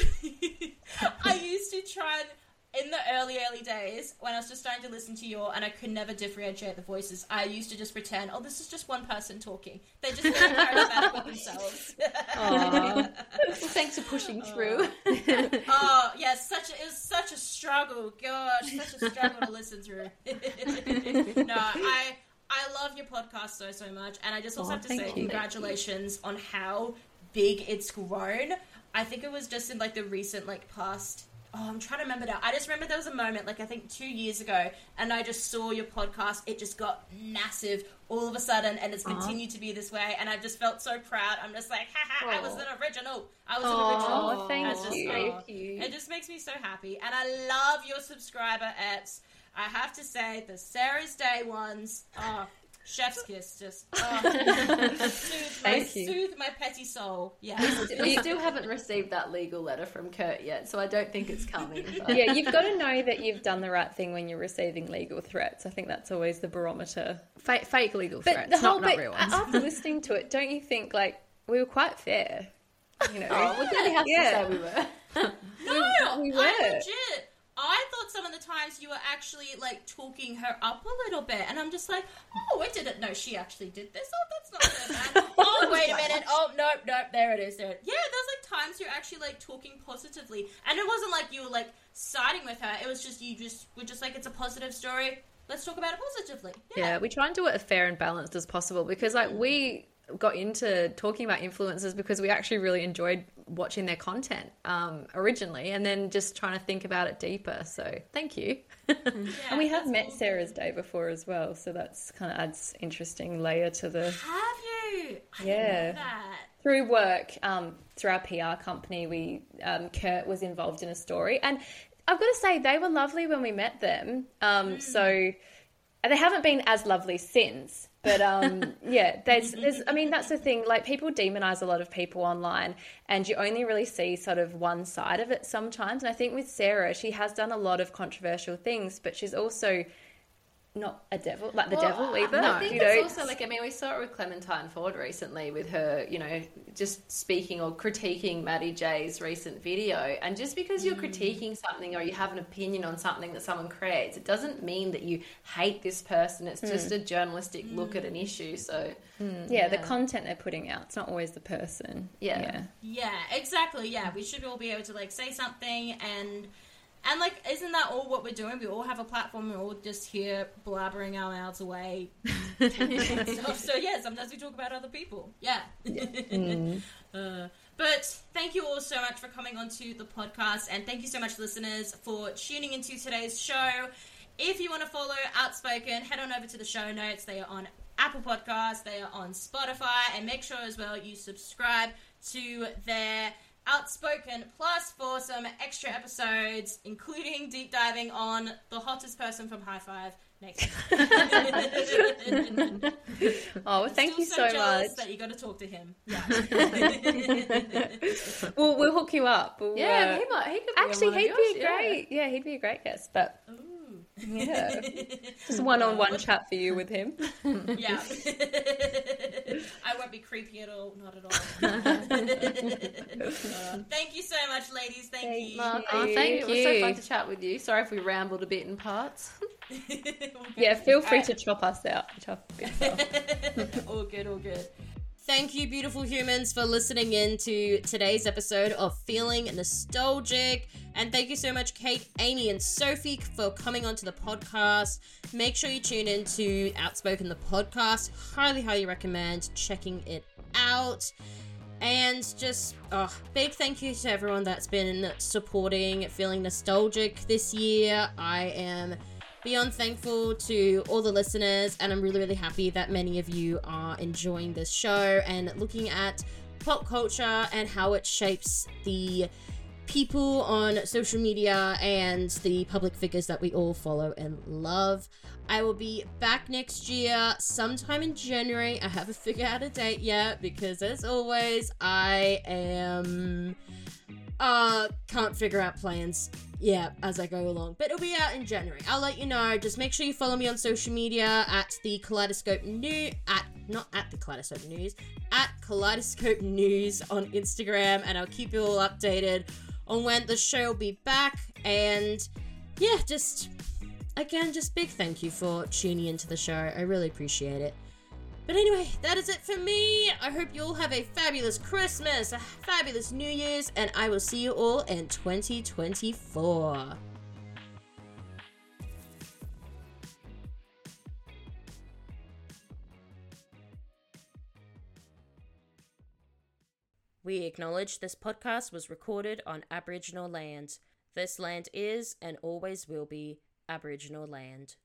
I used to try and in the early, early days when I was just starting to listen to your and I could never differentiate the voices, I used to just pretend, oh, this is just one person talking. They're just very charismatic with themselves. Aw. Well, thanks for pushing through. oh, yes, such a, it was such a struggle. Gosh, such a struggle to listen through. no, I I love your podcast so so much, and I just also Aw, have to say you. congratulations on how big it's grown. I think it was just in like the recent like past. Oh, I'm trying to remember now. I just remember there was a moment, like I think two years ago, and I just saw your podcast. It just got massive all of a sudden, and it's continued to be this way. And I've just felt so proud. I'm just like, haha, I was an original. I was Aw, an original. Thank just, you. oh, Thank you. It just makes me so happy. And I love your subscriber apps. I have to say, the Sarah's Day ones, oh, chef's kiss, just oh, soothe, my, soothe my petty soul. Yeah. we still haven't received that legal letter from Kurt yet, so I don't think it's coming. but- yeah, you've got to know that you've done the right thing when you're receiving legal threats. I think that's always the barometer. fake, fake legal But threats, the whole not, not real ones. after listening to it, don't you think like we were quite fair? You know, Oh, well, then he has Yeah. to say we were. No, we I were. legit. I thought some of the times you were actually like talking her up a little bit, and I'm just like, oh, I didn't know she actually did this. Oh, that's not so bad. oh, wait a minute. Oh, nope, nope. There it is. There. It. Yeah, there's like times you're actually like talking positively, and it wasn't like you were like siding with her. It was just you just were just like, it's a positive story. Let's talk about it positively. Yeah, we try and do it as fair and balanced as possible because, like, we got into talking about influencers because we actually really enjoyed watching their content um, originally, and then just trying to think about it deeper. So, thank you. Yeah, and we have met all Sarah's Day before as well, so that's kind of adds interesting layer to the. Have you? I Yeah. Didn't know that. through work um, through our PR company. We um, Kurt was involved in a story, and I've got to say they were lovely when we met them. Um, So and they haven't been as lovely since. But um, yeah, there's, there's, I mean, that's the thing. Like, people demonize a lot of people online, and you only really see sort of one side of it sometimes. And I think with Sarah, she has done a lot of controversial things, but she's also not a devil, like the Well, devil either. I think you know? it's also like I mean we saw it with Clementine Ford recently with her, you know, just speaking or critiquing Maddie J's recent video. And just because you're mm. critiquing something or you have an opinion on something that someone creates, it doesn't mean that you hate this person. It's just mm. a journalistic look at an mm. issue. So yeah, the content they're putting out, it's not always the person. Yeah. yeah. Yeah, exactly. Yeah, we should all be able to like say something and and like isn't that all what we're doing? We all have a platform. We're all just here blabbering our mouths away. stuff. So yeah, sometimes we talk about other people. Yeah. Uh, but thank you all so much for coming onto the podcast, and thank you so much, listeners, for tuning into today's show. If you want to follow Outspoken, head on over to the show notes. They are on Apple Podcasts, they are on Spotify, and make sure as well you subscribe to their Outspoken Plus for some extra episodes, including deep diving on the hottest person from Hi-5 next. Oh, well, thank Still you so jealous much. that you got to talk to him. Yeah. We'll, we'll hook you up. We'll, yeah, uh, he might he could be actually, he'd yours, be yeah. great. Yeah. he'd be a great guest. But Ooh. Yeah, just one-on-one chat for you with him. Yeah. I won't be creepy at all. Not at all. Uh, thank you so much, ladies. Thank, Thank you. Mark, Oh, thank thank you. It was so fun to chat with you. Sorry if we rambled a bit in parts. Yeah, feel free Alright. to chop us out. Chop bits off. all good, all good. Thank you, beautiful humans, for listening in to today's episode of Feeling Nostalgic. And thank you so much, Kate, Amy, and Sophie, for coming onto the podcast. Make sure you tune in to Outspoken the podcast. Highly, highly recommend checking it out. And just oh, big thank you to everyone that's been supporting Feeling Nostalgic this year. I am beyond thankful to all the listeners, and I'm really, really happy that many of you are enjoying this show and looking at pop culture and how it shapes the people on social media and the public figures that we all follow and love. I will be back next year, sometime in January. I haven't figured out a date yet because, as always, I am uh can't figure out plans yeah as i go along. But it'll be out in january. I'll let you know. Just make sure you follow me on social media at the kaleidoscope new at not at the kaleidoscope news at kaleidoscope news on instagram and i'll keep you all updated on when the show will be back. And yeah just again just big thank you for tuning into the show. I really appreciate it but anyway, that is it for me. I hope you all have a fabulous Christmas, a fabulous New Year's, and I will see you all in 2024. We acknowledge this podcast was recorded on Aboriginal land. This land is and always will be Aboriginal land.